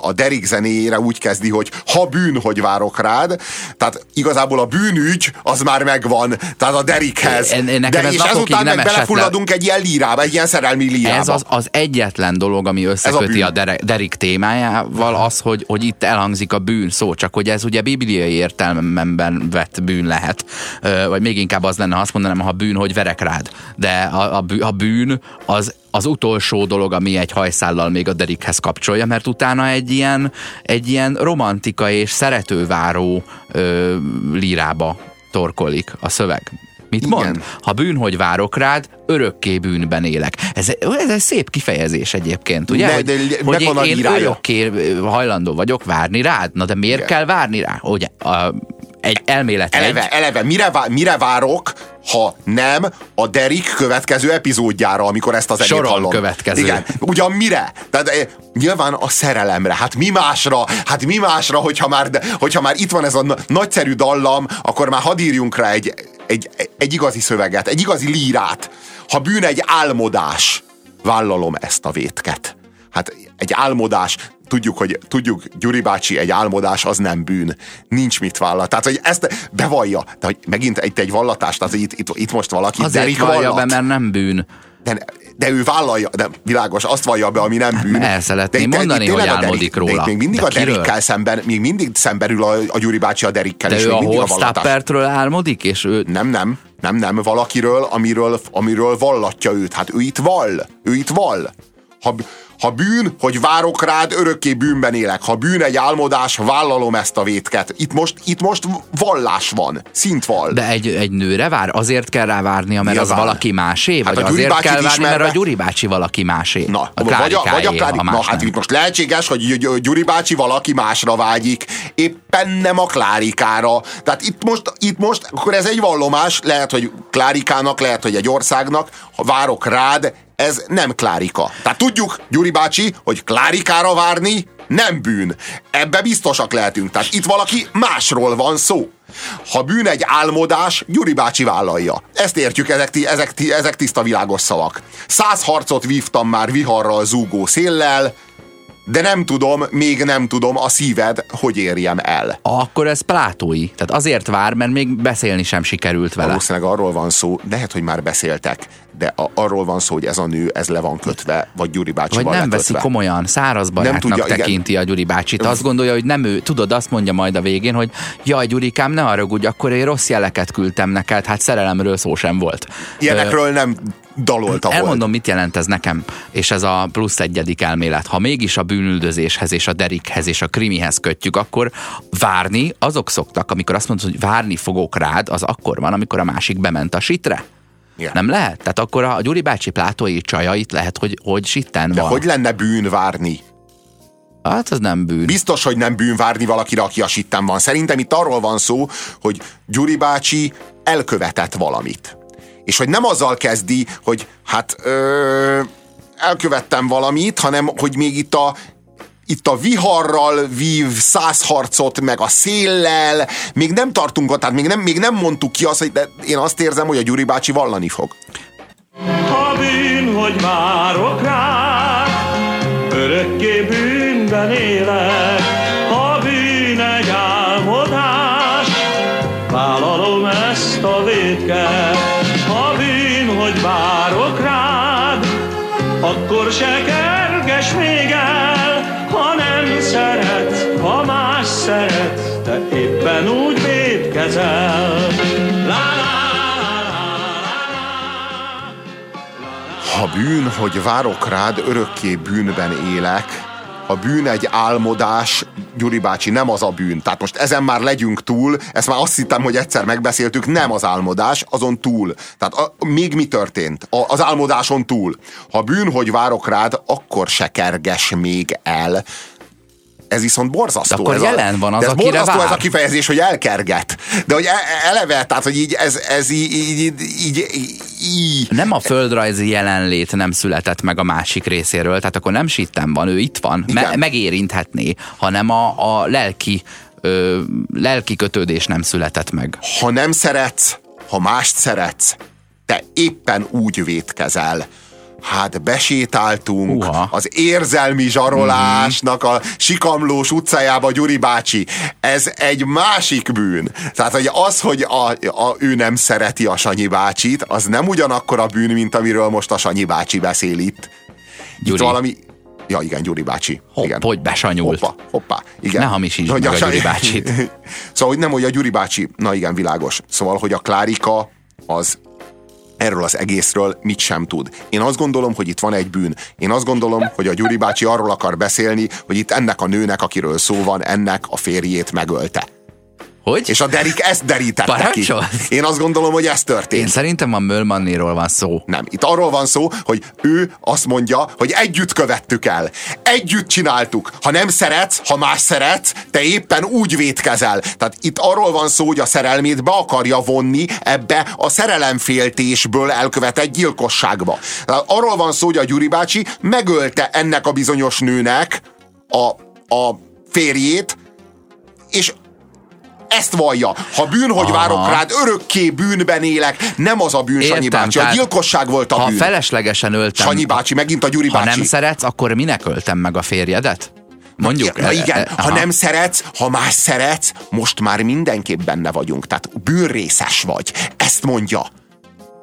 a Derik zenéjére úgy kezdi, hogy ha bűn, hogy várok rád. Tehát igazából a bűnügy az már megvan, tehát a Derikhez. En, en, De, és ezután meg belefulladunk le... egy ilyen lírába, egy ilyen szerelmi lírába. Ez az, az egyetlen dolog, ami összeköti a, a Derik témájával, az, hogy, hogy itt elhangzik a bűn szó, csak hogy ez ugye bibliai értelmemben vett bűn lehet. Vagy még inkább az lenne, ha azt mondanám, ha bűn, hogy verek rád. De a, a bűn az az utolsó dolog, ami egy hajszállal még a Derikhez kapcsolja, mert utána egy ilyen, egy ilyen romantika és szeretőváró ö, lírába torkolik a szöveg. Mit Igen. mond? Ha bűn, hogy várok rád, örökké bűnben élek. Ez, ez egy szép kifejezés egyébként, ugye? De, de, de, hogy én, én örökké hajlandó vagyok várni rád. Na de miért Igen. kell várni rá? Ugye, a, egy elmélet eleve, egy. eleve mire, vá, mire várok, ha nem a Derik következő epizódjára, amikor ezt az zenét Soron hallom. következő. Igen, ugyan mire? Tehát eh, nyilván a szerelemre. Hát mi másra? Hát mi másra, hogyha már, hogyha már itt van ez a nagyszerű dallam, akkor már hadd írjunk rá egy, egy, egy igazi szöveget, egy igazi lírát. Ha bűn egy álmodás, vállalom ezt a vétket. Hát egy álmodás, tudjuk, hogy tudjuk, Gyuri bácsi, egy álmodás az nem bűn. Nincs mit vállat. Tehát, hogy ezt bevallja. De hogy megint egy, egy vallatás, tehát itt, itt, itt most valaki Azért vallja vallat. be, mert nem bűn. De, de ő vállalja, de világos, azt vallja be, ami nem bűn. El szeretném de, mondani, hogy álmodik róla. De még mindig de a Derikkel szemben, még mindig szemberül a, a Gyuri bácsi a Derikkel. De és ő a Horstappertről álmodik, és ő... Nem, nem, nem, nem, valakiről, amiről, amiről vallatja őt. Hát ő itt vall, ő itt vall. Ha, ha bűn, hogy várok rád, örökké bűnben élek. Ha bűn egy álmodás, vállalom ezt a vétket. Itt most, itt most vallás van, szint val. De egy, egy nőre vár? Azért kell rá várnia, mert Nyilván. az valaki másé? Hát Vagy a Gyuri azért kell várni, ismerve- mert a Gyuri bácsi valaki másé? Na, a vagy a, vagy a Klári, na hát itt most lehetséges, hogy Gy- Gy- Gyuri bácsi valaki másra vágyik, éppen nem a Klárikára. Tehát itt most, itt most, akkor ez egy vallomás, lehet, hogy Klárikának, lehet, hogy egy országnak, ha várok rád, ez nem Klárika. Tehát tudjuk, Gyuri bácsi, hogy Klárikára várni nem bűn. Ebbe biztosak lehetünk. Tehát itt valaki másról van szó. Ha bűn egy álmodás, Gyuri bácsi vállalja. Ezt értjük, ezek, ti- ezek, ti- ezek tiszta világos szavak. Száz harcot vívtam már viharral zúgó széllel, de nem tudom, még nem tudom a szíved, hogy érjem el. Akkor ez plátói. Tehát azért vár, mert még beszélni sem sikerült vele. Valószínűleg arról van szó, lehet, hogy már beszéltek, de a, arról van szó, hogy ez a nő, ez le van kötve, vagy Gyuri Vagy bácsival nem veszi komolyan, száraz barátnak tudja, igen. tekinti a Gyuri bácsit. Azt gondolja, hogy nem ő. Tudod, azt mondja majd a végén, hogy jaj, Gyurikám, ne haragudj, akkor én rossz jeleket küldtem neked, hát szerelemről szó sem volt. Ilyenekről nem dalolta volt. Elmondom, mit jelent ez nekem, és ez a plusz egyedik elmélet. Ha mégis a bűnüldözéshez és a derikhez és a krimihez kötjük, akkor várni azok szoktak, amikor azt mondod, hogy várni fogok rád, az akkor van, amikor a másik bement a sitre. Igen. Nem lehet? Tehát akkor a Gyuri bácsi plátói csajait lehet, hogy, hogy sitten De van. hogy lenne bűn várni? Hát ez nem bűn. Biztos, hogy nem bűn várni valakire, aki a sitten van. Szerintem itt arról van szó, hogy Gyuri bácsi elkövetett valamit. És hogy nem azzal kezdi, hogy hát ö, elkövettem valamit, hanem hogy még itt a itt a viharral vív száz harcot, meg a széllel, még nem tartunk ott, tehát még nem, még nem mondtuk ki azt, hogy de én azt érzem, hogy a Gyuri bácsi vallani fog. Ha bűn, hogy várok rád, örökké bűnben élek. Várok rád, akkor se kerges még el, ha nem szeret, ha más szeret, te éppen úgy védkezel. Ha bűn, hogy várok rád, örökké bűnben élek, a bűn egy álmodás, Gyuri bácsi, nem az a bűn. Tehát most ezen már legyünk túl, ezt már azt hittem, hogy egyszer megbeszéltük, nem az álmodás, azon túl. Tehát a, még mi történt? A, az álmodáson túl. Ha bűn, hogy várok rád, akkor se kerges még el. Ez viszont borzasztó. De akkor ez jelen van az, de ez akire borzasztó ez a vár. kifejezés, hogy elkerget. De hogy e- eleve, tehát hogy így, ez, ez így, így, így, így, Nem a földrajzi jelenlét nem született meg a másik részéről, tehát akkor nem sitten van, ő itt van, me- Igen. megérinthetné, hanem a, a lelki, ö, lelki kötődés nem született meg. ha nem szeretsz, ha mást szeretsz, te éppen úgy vétkezel. Hát besétáltunk Uha. az érzelmi zsarolásnak a sikamlós utcájába, Gyuri bácsi. Ez egy másik bűn. Tehát, hogy az, hogy a, a, ő nem szereti a Sanyi bácsit, az nem ugyanakkor a bűn, mint amiről most a Sanyi bácsi beszél itt. Gyuri. Itt valami... Ja, igen, Gyuri bácsi. Hopp, igen. hogy besanyult. Hoppá, hoppá. Igen. Ne hamisítsd Hogy meg a Sanyi- Gyuri bácsit. [LAUGHS] szóval, hogy nem, hogy a Gyuri bácsi, na igen, világos. Szóval, hogy a Klárika az erről az egészről mit sem tud. Én azt gondolom, hogy itt van egy bűn. Én azt gondolom, hogy a Gyuri bácsi arról akar beszélni, hogy itt ennek a nőnek, akiről szó van, ennek a férjét megölte. Hogy? És a Derik ezt derítette ki. Parancsolsz? Én azt gondolom, hogy ez történt. Én szerintem a Mölmanniról van szó. Nem, itt arról van szó, hogy ő azt mondja, hogy együtt követtük el. Együtt csináltuk. Ha nem szeretsz, ha más szeretsz, te éppen úgy vétkezel. Tehát itt arról van szó, hogy a szerelmét be akarja vonni ebbe a szerelemféltésből elkövetett gyilkosságba. Tehát arról van szó, hogy a Gyuri bácsi megölte ennek a bizonyos nőnek a, a férjét, és ezt vallja. Ha bűn, hogy Aha. várok rád, örökké bűnben élek. Nem az a bűn, Sanyi bácsi. A gyilkosság volt a Ha bűn. feleslegesen öltem, Sanyi bácsi, megint a Gyuri ha bácsi. nem szeretsz, akkor minek öltem meg a férjedet? Mondjuk. Na e- igen, e- ha aha. nem szeretsz, ha más szeretsz, most már mindenképp benne vagyunk. Tehát bűnrészes vagy. Ezt mondja.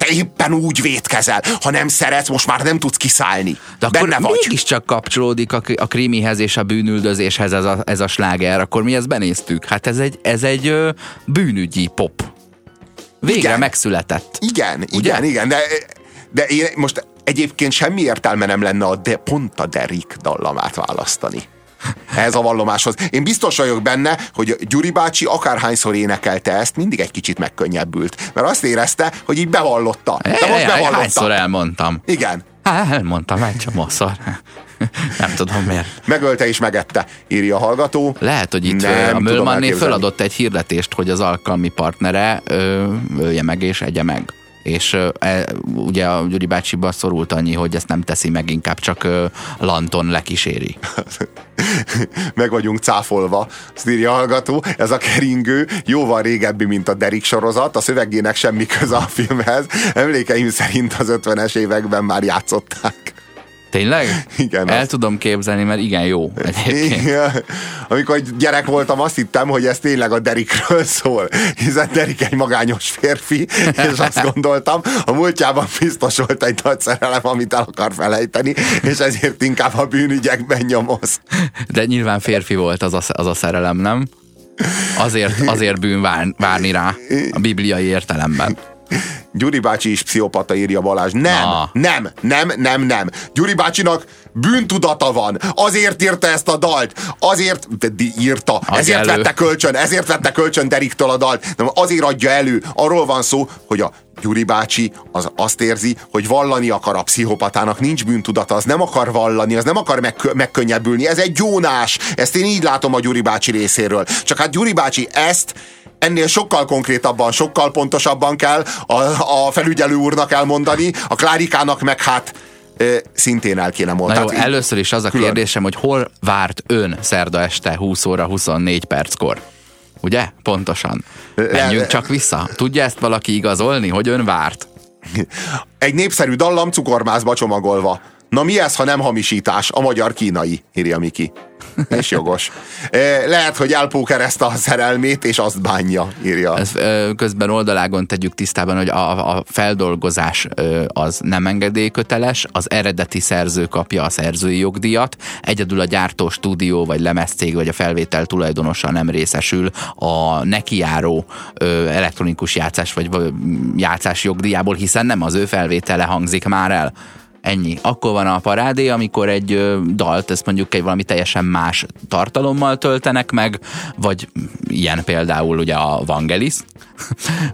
Te éppen úgy vétkezel. Ha nem szeretsz, most már nem tudsz kiszállni. De akkor Benne vagy. mégiscsak kapcsolódik a, a krimihez és a bűnüldözéshez ez a, ez a sláger. Akkor mi ezt benéztük. Hát ez egy, ez egy bűnügyi pop. Végre Igen. megszületett. Igen, igen, igen, de, de én most egyébként semmi értelme nem lenne a de, pont a Derek dallamát választani. Ehhez a vallomáshoz. Én biztos vagyok benne, hogy Gyuri bácsi akárhányszor énekelte ezt, mindig egy kicsit megkönnyebbült. Mert azt érezte, hogy így bevallotta. De most bevallotta. Hányszor elmondtam? Igen. Hát elmondtam egy csomószor. [LAUGHS] Nem tudom miért. Megölte és megette, írja a hallgató. Lehet, hogy itt Nem a elképzelni. föladott egy hirdetést, hogy az alkalmi partnere ö, ölje meg és egye meg. És e, ugye a Gyuri bácsiba szorult annyi, hogy ezt nem teszi meg, inkább csak ö, Lanton lekíséri. [LAUGHS] Meg vagyunk cáfolva, azt írja a hallgató. Ez a keringő jóval régebbi, mint a Derek sorozat. A szövegének semmi köze a filmhez. Emlékeim szerint az 50-es években már játszották. Tényleg? Igen, El az- tudom képzelni, mert igen jó egyébként. Igen. Amikor gyerek voltam, azt hittem, hogy ez tényleg a Derikről szól, hiszen Derik egy magányos férfi, és azt [LAUGHS] gondoltam, a múltjában biztos volt egy nagy szerelem, amit el akar felejteni, és ezért inkább a bűnügyekben nyomoz. De nyilván férfi volt az a, az a szerelem, nem? Azért, azért bűn vár, várni rá a bibliai értelemben. Gyuri bácsi is pszichopata, írja Balázs. Nem, Na. nem, nem, nem, nem. Gyuri bácsinak bűntudata van. Azért írta ezt a dalt. Azért írta. Adja ezért elő. vette kölcsön. Ezért vette kölcsön Deriktől a dalt. Nem, azért adja elő. Arról van szó, hogy a Gyuri bácsi az azt érzi, hogy vallani akar a pszichopatának, nincs bűntudata, az nem akar vallani, az nem akar megkö- megkönnyebbülni, ez egy gyónás, ezt én így látom a Gyuri bácsi részéről. Csak hát Gyuri bácsi ezt ennél sokkal konkrétabban, sokkal pontosabban kell a, a felügyelő úrnak elmondani, a Klárikának meg hát szintén el kéne mondani. jó, Tehát először is az a külön. kérdésem, hogy hol várt ön szerda este 20 óra 24 perckor? Ugye? Pontosan. Menjünk csak vissza. Tudja ezt valaki igazolni, hogy ön várt? Egy népszerű dallam cukormázba csomagolva. Na mi ez, ha nem hamisítás? A magyar kínai, írja Miki. [LAUGHS] És jogos. Eh, Lehet, hogy elpókerezte a szerelmét, és azt bánja, írja. Ez, ö, közben oldalágon tegyük tisztában, hogy a, a feldolgozás ö, az nem engedélyköteles, az eredeti szerző kapja a szerzői jogdíjat, egyedül a gyártó stúdió, vagy lemezcég, vagy a felvétel tulajdonosa nem részesül a nekijáró elektronikus játszás, vagy játszás jogdíjából, hiszen nem az ő felvétele hangzik már el. Ennyi. Akkor van a parádé, amikor egy dalt, ezt mondjuk egy valami teljesen más tartalommal töltenek meg, vagy ilyen például ugye a Vangelis,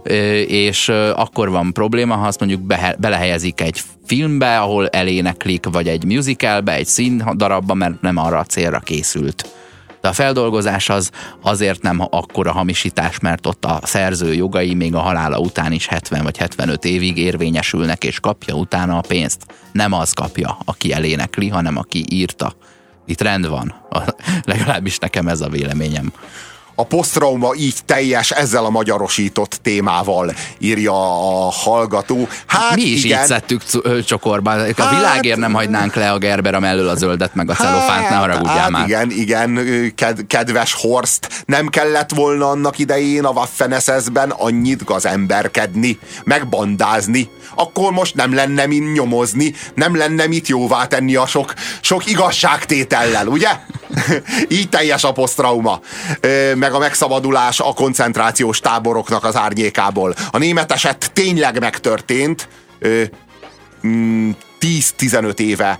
[LAUGHS] és akkor van probléma, ha azt mondjuk behe, belehelyezik egy filmbe, ahol eléneklik, vagy egy musicalbe, egy színdarabba, mert nem arra a célra készült. De a feldolgozás az azért nem akkora hamisítás, mert ott a szerző jogai még a halála után is 70 vagy 75 évig érvényesülnek, és kapja utána a pénzt. Nem az kapja, aki elénekli, hanem aki írta. Itt rend van. Legalábbis nekem ez a véleményem. A posztrauma így teljes ezzel a magyarosított témával, írja a hallgató. Hát Mi is igen, így szedtük cu- ö, csokorba. A Hát- világért nem hagynánk le a Gerber mellől a zöldet, meg a celofánt, ne haragudjál hát már. igen, igen, ked, kedves Horst, nem kellett volna annak idején a waffen ben annyit gazemberkedni, megbandázni. Akkor most nem lenne min nyomozni, nem lenne mit jóvá tenni a sok, sok igazságtétellel, ugye? [LAUGHS] Így teljes a posztrauma. Meg a megszabadulás a koncentrációs táboroknak az árnyékából. A német eset tényleg megtörtént. Ö, mm, 10-15 éve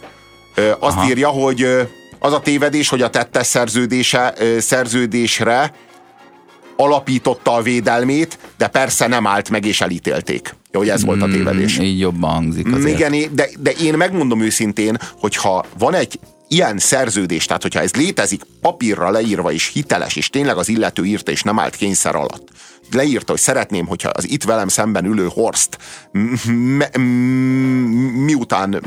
azt Aha. írja, hogy az a tévedés, hogy a tettes szerződése, szerződésre alapította a védelmét, de persze nem állt meg és elítélték. Jó, hogy ez volt a tévedés. Mm, így jobban hangzik azért. Igen, de, de én megmondom őszintén, hogyha van egy ilyen szerződés, tehát hogyha ez létezik papírra leírva és hiteles, és tényleg az illető írta és nem állt kényszer alatt, leírta, hogy szeretném, hogyha az itt velem szemben ülő Horst miután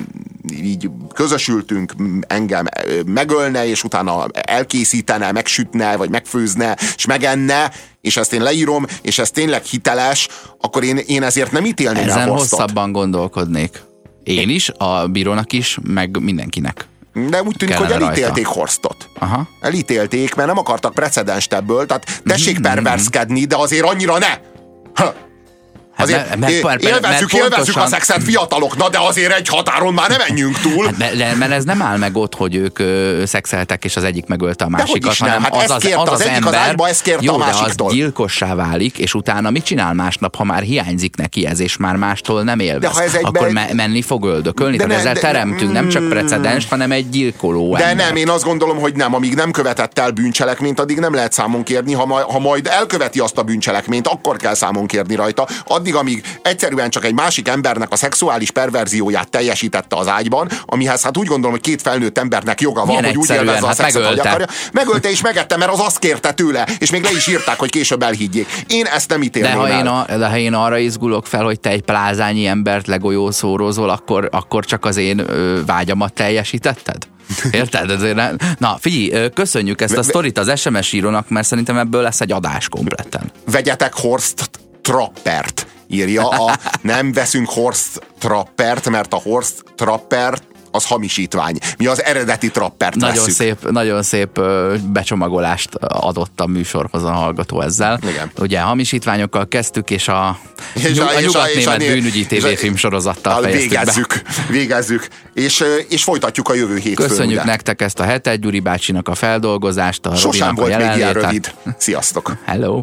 így közösültünk, engem megölne, és utána elkészítene, megsütne, vagy megfőzne, és megenne, és ezt én leírom, és ez tényleg hiteles, akkor én, én ezért nem ítélném el Ezen Horstot. hosszabban gondolkodnék. Én is, a bírónak is, meg mindenkinek. De úgy tűnik, hogy elítélték rajta. Horstot. Aha. Elítélték, mert nem akartak precedenst ebből, tehát tessék Mhm, perverszkedni, de azért annyira ne! Ha, Azért mert- mert- mert- élvezzük, mert élvezzük a szexet fiatalok, na de azért egy határon már ne menjünk túl. Hát mert ez nem áll meg ott, hogy ők ö, szexeltek, és az egyik megölte a másikat, nem. hanem Hát az az, kérte, az, az az egyik az ember, ágyba, ezt kérte jó, a de másiktól. az gyilkossá válik, és utána mit csinál másnap, ha már hiányzik neki ez, és már mástól nem élvez? De ha ez egyben- Akkor me- menni fog öldökölni. De Tehát ne- ezzel de- teremtünk nem csak precedens, hanem egy gyilkoló De ember. nem, én azt gondolom, hogy nem. Amíg nem követett el bűncselekményt, addig nem lehet számon kérni. Ha, ma, ha majd elköveti azt a bűncselekményt, akkor kell számon kérni rajta. Addig, amíg egyszerűen csak egy másik embernek a szexuális perverzióját teljesítette az ágyban, amihez hát úgy gondolom, hogy két felnőtt embernek joga van, hogy úgy élvezze a Hát szexet, megölte. akarja. Megölte és megette, mert az azt kérte tőle, és még le is írták, hogy később elhiggyék. Én ezt nem De ítélném ha, én a, de ha én arra izgulok fel, hogy te egy plázányi embert legolyószórozol, akkor, akkor csak az én ö, vágyamat teljesítetted? Érted? Ezért nem- Na, figyelj, köszönjük ezt a sztorit az SMS írónak, mert szerintem ebből lesz egy adás kompletten. vegyetek Horst Trappert, írja a nem veszünk Horst Trappert, mert a Horst Trappert az hamisítvány. Mi az eredeti trappert Nagyon veszük. szép, nagyon szép becsomagolást adott a műsorhoz a hallgató ezzel. Igen. Ugye hamisítványokkal kezdtük, és a, És a, a- nyugat-német bűnügyi tévéfilm sorozattal fejeztük be. Végezzük, végezzük. És, és folytatjuk a jövő hétfőn. Köszönjük ugye? nektek ezt a hetet, Gyuri bácsinak a feldolgozást, a Sosem Robinak a volt még ilyen rövid. Sziasztok! Hello!